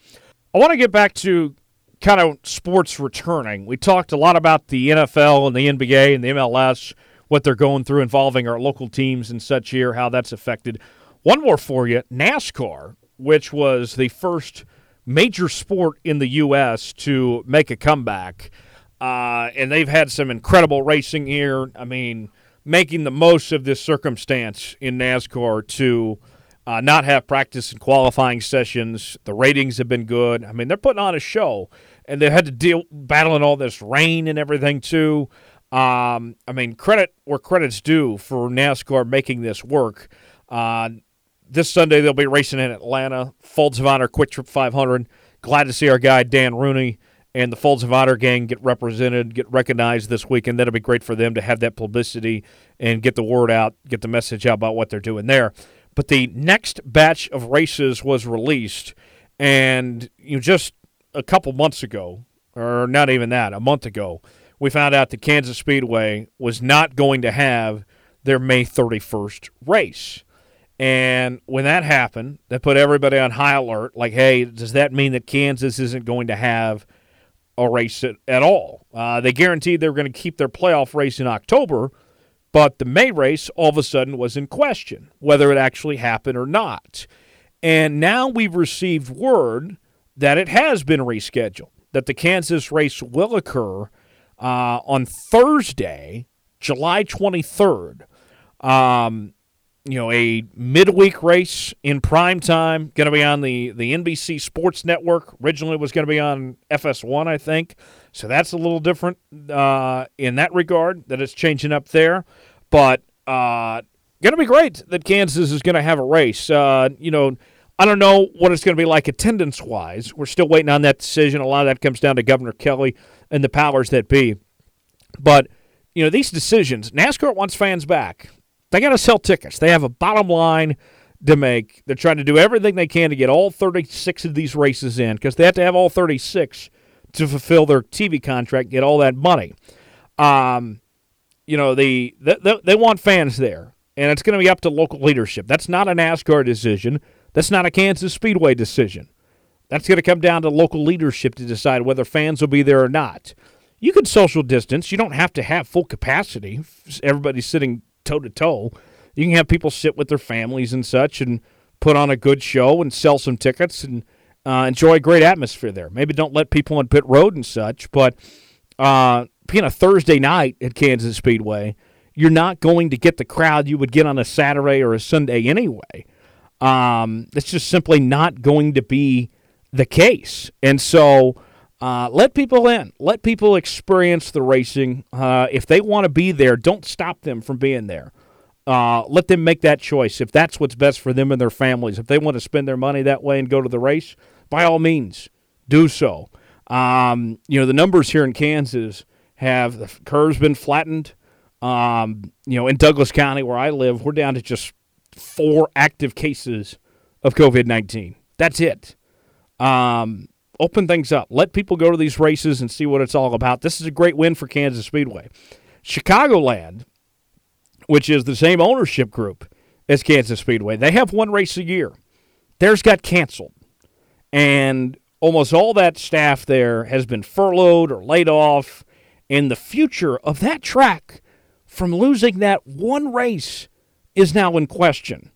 I want to get back to kind of sports returning. We talked a lot about the NFL and the NBA and the MLS, what they're going through involving our local teams and such here, how that's affected. One more for you NASCAR, which was the first major sport in the U.S. to make a comeback. Uh, and they've had some incredible racing here. I mean, making the most of this circumstance in NASCAR to uh, not have practice and qualifying sessions. The ratings have been good. I mean, they're putting on a show, and they had to deal battling all this rain and everything too. Um, I mean, credit where credit's due for NASCAR making this work. Uh, this Sunday they'll be racing in Atlanta, Folds of Honor QuikTrip 500. Glad to see our guy Dan Rooney and the Folds of Honor gang get represented, get recognized this weekend. That'll be great for them to have that publicity and get the word out, get the message out about what they're doing there. But the next batch of races was released, and you know, just a couple months ago, or not even that, a month ago, we found out that Kansas Speedway was not going to have their May 31st race. And when that happened, that put everybody on high alert. Like, hey, does that mean that Kansas isn't going to have a race at, at all? Uh, they guaranteed they were going to keep their playoff race in October, but the May race all of a sudden was in question, whether it actually happened or not. And now we've received word that it has been rescheduled, that the Kansas race will occur uh, on Thursday, July 23rd. Um, you know, a midweek race in prime time, going to be on the, the NBC Sports Network. Originally, it was going to be on FS1, I think. So that's a little different uh, in that regard, that it's changing up there. But uh, going to be great that Kansas is going to have a race. Uh, you know, I don't know what it's going to be like attendance wise. We're still waiting on that decision. A lot of that comes down to Governor Kelly and the powers that be. But, you know, these decisions, NASCAR wants fans back. They got to sell tickets. They have a bottom line to make. They're trying to do everything they can to get all 36 of these races in because they have to have all 36 to fulfill their TV contract, get all that money. Um, you know, the, the, they want fans there, and it's going to be up to local leadership. That's not a NASCAR decision. That's not a Kansas Speedway decision. That's going to come down to local leadership to decide whether fans will be there or not. You can social distance. You don't have to have full capacity. Everybody's sitting toe to toe. You can have people sit with their families and such and put on a good show and sell some tickets and uh, enjoy a great atmosphere there. Maybe don't let people on pit road and such, but uh, being a Thursday night at Kansas Speedway, you're not going to get the crowd you would get on a Saturday or a Sunday anyway. Um, it's just simply not going to be the case. And so uh, let people in. Let people experience the racing. Uh, if they want to be there, don't stop them from being there. Uh, let them make that choice if that's what's best for them and their families. If they want to spend their money that way and go to the race, by all means, do so. Um, you know, the numbers here in Kansas have the curve's been flattened. Um, you know, in Douglas County, where I live, we're down to just four active cases of COVID 19. That's it. Um, open things up. Let people go to these races and see what it's all about. This is a great win for Kansas Speedway. Chicagoland, which is the same ownership group as Kansas Speedway, they have one race a year. Theirs got canceled. And almost all that staff there has been furloughed or laid off. And the future of that track from losing that one race is now in question.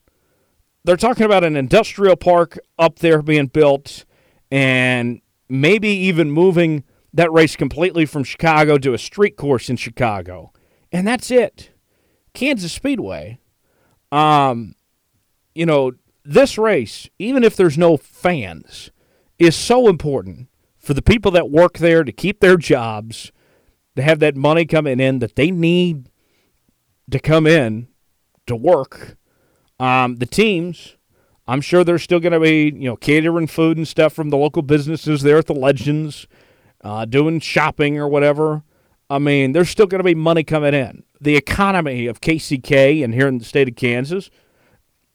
They're talking about an industrial park up there being built and maybe even moving that race completely from Chicago to a street course in Chicago. And that's it. Kansas Speedway, um, you know, this race, even if there's no fans, is so important for the people that work there to keep their jobs, to have that money coming in that they need to come in to work. Um, the teams, I'm sure there's still going to be, you know, catering food and stuff from the local businesses there at the Legends, uh, doing shopping or whatever. I mean, there's still going to be money coming in. The economy of KCK and here in the state of Kansas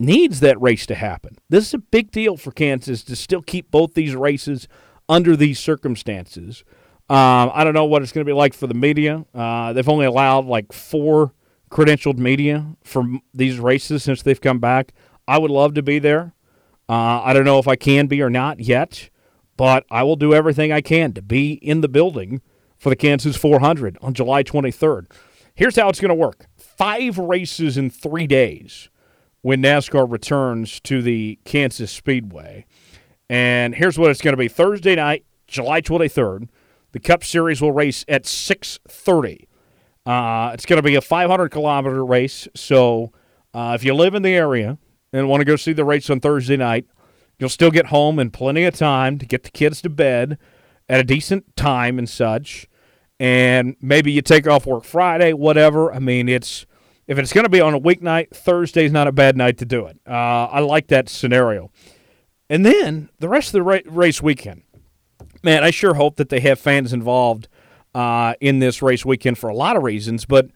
needs that race to happen. This is a big deal for Kansas to still keep both these races under these circumstances. Um, I don't know what it's going to be like for the media. Uh, they've only allowed like four credentialed media for these races since they've come back. I would love to be there. Uh, I don't know if I can be or not yet, but I will do everything I can to be in the building for the Kansas 400 on July 23rd. Here's how it's going to work five races in three days when NASCAR returns to the Kansas Speedway. And here's what it's going to be Thursday night, July 23rd. The Cup Series will race at 6:30. Uh, it's going to be a 500 kilometer race. So uh, if you live in the area and want to go see the race on Thursday night, you'll still get home in plenty of time to get the kids to bed at a decent time and such. And maybe you take off work Friday, whatever. I mean, it's if it's going to be on a weeknight, Thursday's not a bad night to do it. Uh, I like that scenario. And then the rest of the ra- race weekend, man, I sure hope that they have fans involved uh, in this race weekend for a lot of reasons. But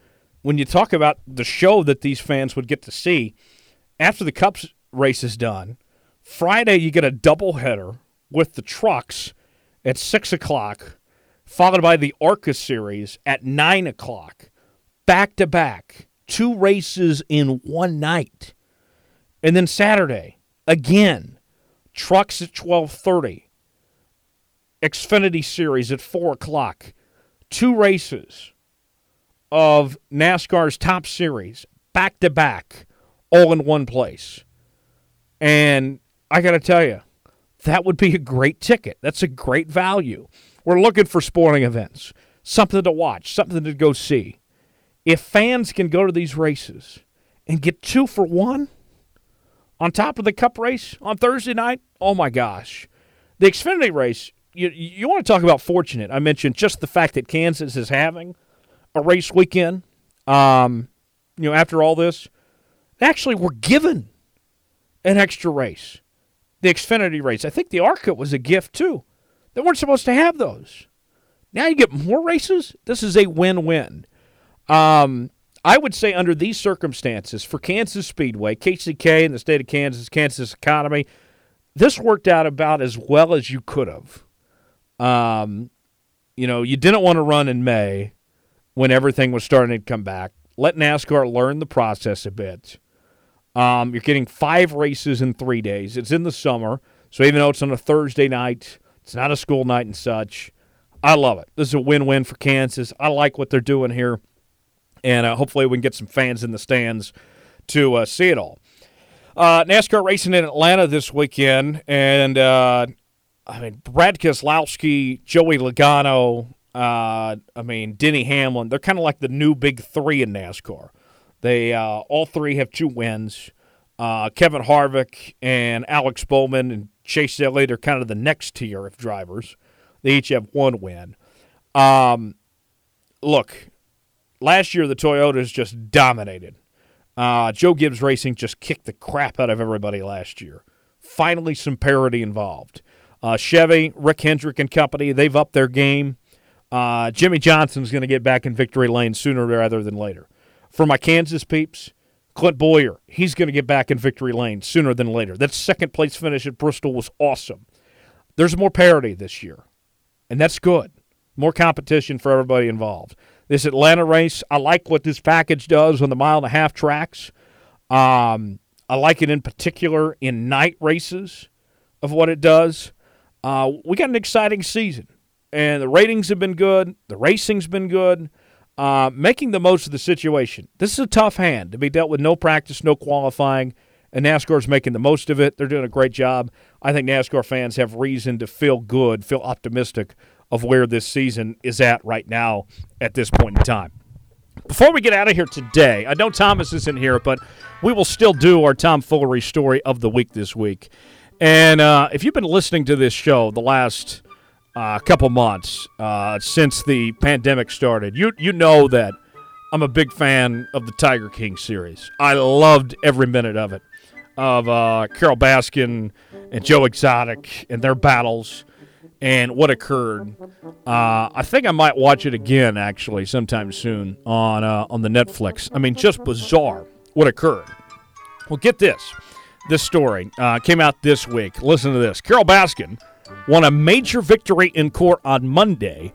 when you talk about the show that these fans would get to see after the Cups race is done, Friday you get a doubleheader with the trucks at six o'clock, followed by the Arca series at nine o'clock, back to back, two races in one night, and then Saturday again Trucks at 12:30. Xfinity Series at 4 o'clock. Two races of NASCAR's top series back to back, all in one place. And I got to tell you, that would be a great ticket. That's a great value. We're looking for sporting events, something to watch, something to go see. If fans can go to these races and get two for one, on top of the Cup race on Thursday night. Oh my gosh, the Xfinity race. You you want to talk about fortunate? I mentioned just the fact that Kansas is having a race weekend. Um, you know, after all this, actually we're given an extra race, the Xfinity race. I think the ARCA was a gift too. They weren't supposed to have those. Now you get more races. This is a win-win. Um, I would say under these circumstances for Kansas Speedway, KCK and the state of Kansas, Kansas economy, this worked out about as well as you could have. Um, you know, you didn't want to run in May when everything was starting to come back. Let NASCAR learn the process a bit. Um, you're getting five races in three days. It's in the summer, so even though it's on a Thursday night, it's not a school night and such. I love it. This is a win-win for Kansas. I like what they're doing here and uh, hopefully we can get some fans in the stands to uh, see it all. Uh, NASCAR racing in Atlanta this weekend, and uh, I mean Brad Keselowski, Joey Logano, uh, I mean Denny Hamlin. They're kind of like the new big three in NASCAR. They uh, all three have two wins. Kevin Harvick and Alex Bowman and Chase Elliott are kind of the next tier of drivers. They each have one win. Um, look, last year the Toyotas just dominated. Uh, Joe Gibbs Racing just kicked the crap out of everybody last year. Finally, some parity involved. Uh, Chevy, Rick Hendrick and company, they've upped their game. Uh, Jimmie Johnson's going to get back in victory lane sooner rather than later. For my Kansas peeps, Clint Bowyer, he's going to get back in victory lane sooner than later. That second place finish at Bristol was awesome. There's more parity this year, and that's good. More competition for everybody involved. This Atlanta race, I like what this package does on the mile and a half tracks. Um, I like it in particular in night races of what it does. Uh, we got an exciting season, and the ratings have been good. The racing's been good. Uh, making the most of the situation. This is a tough hand to be dealt with. No practice, no qualifying, and NASCAR's making the most of it. They're doing a great job. I think NASCAR fans have reason to feel good, feel optimistic of where this season is at right now at this point in time. Before we get out of here today, I know Thomas isn't here, but we will still do our Tom Foolery story of the week this week. And uh, if you've been listening to this show the last uh, couple months uh, since the pandemic started, you you know that I'm a big fan of the Tiger King series. I loved every minute of it, of uh, Carole Baskin and Joe Exotic and their battles and what occurred. Uh, I think I might watch it again actually sometime soon on uh, on the Netflix. I mean, just bizarre what occurred. Well, get this. This story uh, came out this week. Listen to this. Carole Baskin won a major victory in court on Monday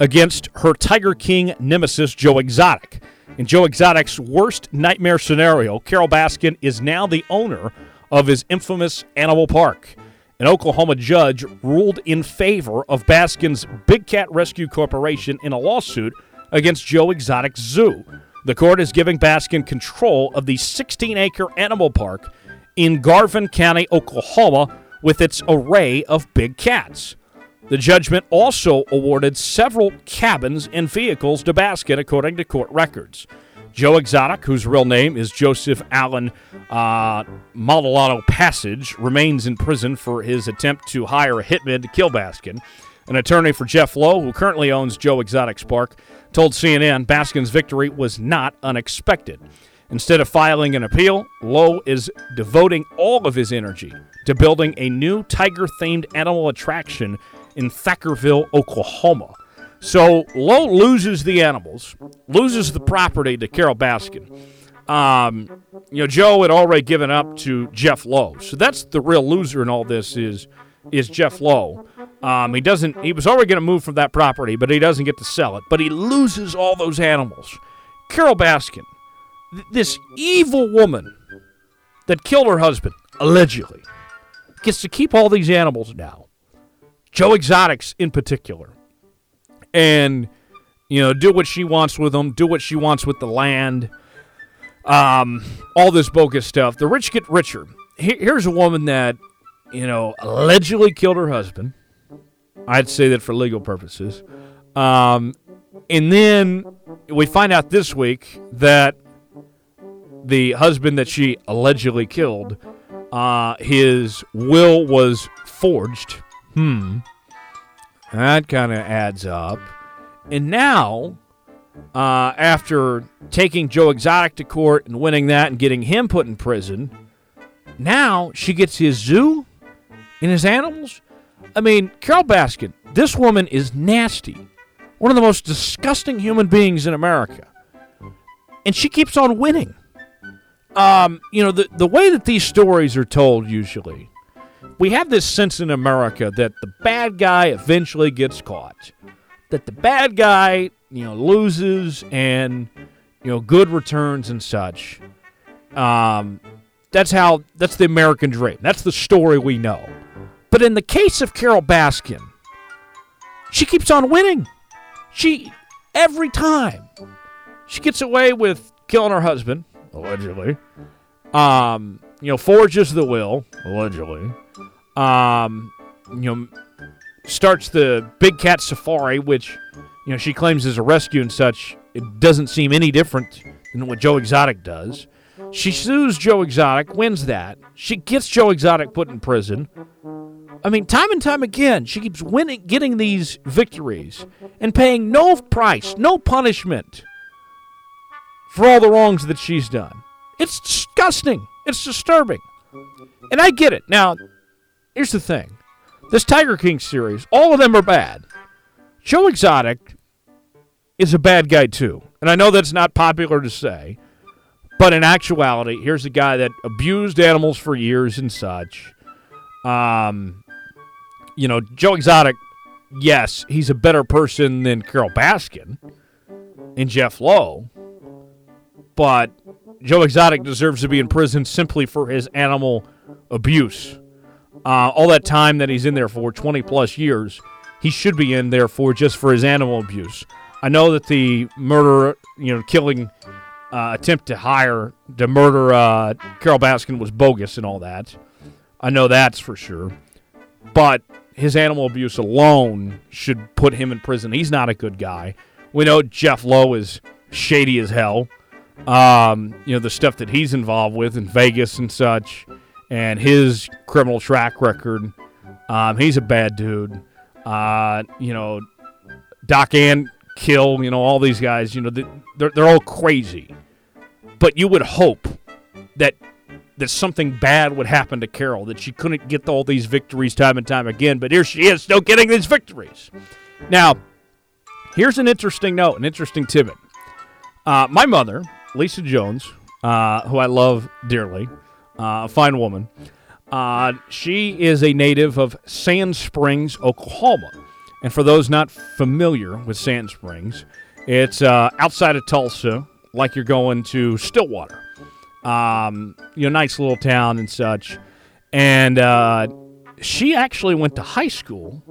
against her Tiger King nemesis, Joe Exotic. In Joe Exotic's worst nightmare scenario, Carole Baskin is now the owner of his infamous animal park. an Oklahoma judge ruled in favor of Baskin's Big Cat Rescue Corporation in a lawsuit against Joe Exotic Zoo. The court is giving Baskin control of the 16 acre animal park in Garvin County, Oklahoma, with its array of big cats. The judgment also awarded several cabins and vehicles to Baskin, according to court records. Joe Exotic, whose real name is Joseph Allen uh, Passage, remains in prison for his attempt to hire a hitman to kill Baskin. An attorney for Jeff Lowe, who currently owns Joe Exotic's park, told CNN Baskin's victory was not unexpected. Instead of filing an appeal, Lowe is devoting all of his energy to building a new tiger themed animal attraction in Thackerville, Oklahoma. So Lowe loses the animals, loses the property to Carole Baskin. Um, you know, Joe had already given up to Jeff Lowe, so that's the real loser in all this is is Jeff Lowe. Um, he doesn't. He was already going to move from that property, but he doesn't get to sell it. But he loses all those animals. Carole Baskin, th- this evil woman that killed her husband allegedly, gets to keep all these animals now. Joe Exotics in particular and you know do what she wants with them, do what she wants with the land. Um, all this bogus stuff. The rich get richer. Here's a woman that you know allegedly killed her husband. I'd say that for legal purposes. Um, and then we find out this week that the husband that she allegedly killed, uh, his will was forged. Hmm. That kind of adds up. And now, uh, after taking Joe Exotic to court and winning that and getting him put in prison, now she gets his zoo and his animals. I mean, Carole Baskin, this woman is nasty. One of the most disgusting human beings in America. And she keeps on winning. Um, you know, the, the way that these stories are told usually we have this sense in America that the bad guy eventually gets caught, that the bad guy, you know, loses and you know good returns and such. Um, that's how that's the American dream. That's the story we know. But in the case of Carole Baskin, she keeps on winning. She every time she gets away with killing her husband allegedly. Um, you know, forges the will allegedly um, you know, starts the Big Cat Safari, which you know she claims is a rescue and such. It doesn't seem any different than what Joe Exotic does. She sues Joe Exotic, wins that. She gets Joe Exotic put in prison. I mean, time and time again, she keeps winning, getting these victories and paying no price, no punishment for all the wrongs that she's done. It's disgusting. It's disturbing. And I get it. Now, here's the thing this Tiger King series, all of them are bad. Joe Exotic is a bad guy too. And I know that's not popular to say, but in actuality, here's a guy that abused animals for years and such. Um, you know, Joe Exotic, yes, he's a better person than Carole Baskin and Jeff Lowe, but Joe Exotic deserves to be in prison simply for his animal abuse uh, all that time that he's in there for 20 plus years, he should be in there for just for his animal abuse. I know that the murder, you know, killing uh, attempt to hire to murder uh, Carole Baskin was bogus and all that. I know that's for sure. But his animal abuse alone should put him in prison. He's not a good guy. We know Jeff Lowe is shady as hell. Um, you know, the stuff that he's involved with in Vegas and such and his criminal track record. Um, he's a bad dude. Uh, you know, Doc and Kill, you know, all these guys, you know, they're, they're all crazy. But you would hope that that something bad would happen to Carole, that she couldn't get all these victories time and time again. But here she is, still getting these victories. Now, here's an interesting note, an interesting tidbit. Uh, my mother, Lisa Jones, uh, who I love dearly, uh, a fine woman. Uh, she is a native of Sand Springs, Oklahoma. And for those not familiar with Sand Springs, it's uh, outside of Tulsa, like you're going to Stillwater. Um, you know, nice little town and such. And uh, she actually went to high school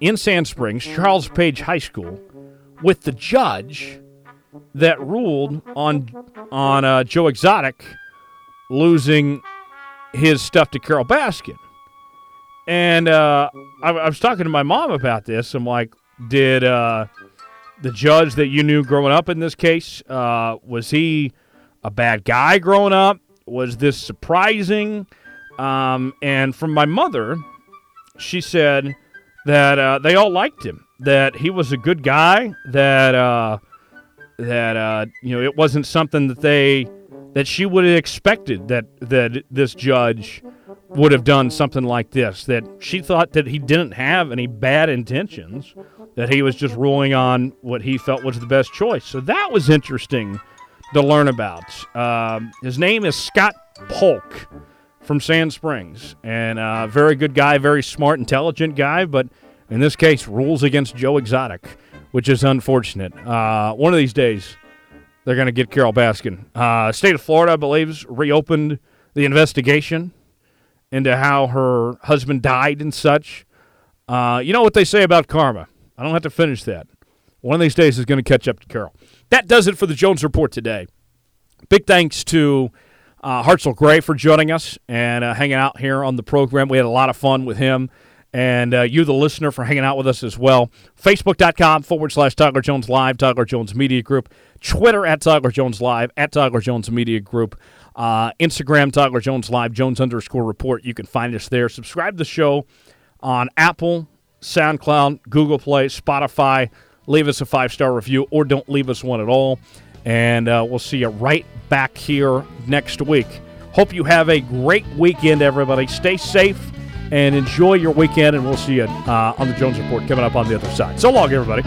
in Sand Springs, Charles Page High School, with the judge that ruled on on uh, Joe Exotic losing his stuff to Carole Baskin. And uh, I, I, was talking to my mom about this. I'm like, did uh, the judge that you knew growing up in this case uh, was he a bad guy growing up? Was this surprising? Um, and from my mother, she said that uh, they all liked him, that he was a good guy, that uh, that uh, you know it wasn't something that they that she would have expected that that this judge would have done something like this. That she thought that he didn't have any bad intentions, that he was just ruling on what he felt was the best choice. So that was interesting to learn about. Um, his name is Scott Palk from Sand Springs, and a uh, very good guy, very smart, intelligent guy, but in this case, rules against Joe Exotic, which is unfortunate. Uh, one of these days, they're going to get Carole Baskin. Uh, state of Florida, I believe, reopened the investigation into how her husband died and such. Uh, you know what they say about karma. I don't have to finish that. One of these days is going to catch up to Carole. That does it for the Jones Report today. Big thanks to uh, Hartzell Gray for joining us and uh, hanging out here on the program. We had a lot of fun with him. And uh, you, the listener, for hanging out with us as well. Facebook.com forward slash Tyler Jones Live, Tyler Jones Media Group. Twitter at Tyler Jones Live, at Tyler Jones Media Group. Uh, Instagram, Tyler Jones Live, Jones underscore report. You can find us there. Subscribe to the show on Apple, SoundCloud, Google Play, Spotify. Leave us a five star review or don't leave us one at all. And uh, we'll see you right back here next week. Hope you have a great weekend, everybody. Stay safe and enjoy your weekend, and we'll see you uh, on the Jones Report coming up on the other side. So long, everybody.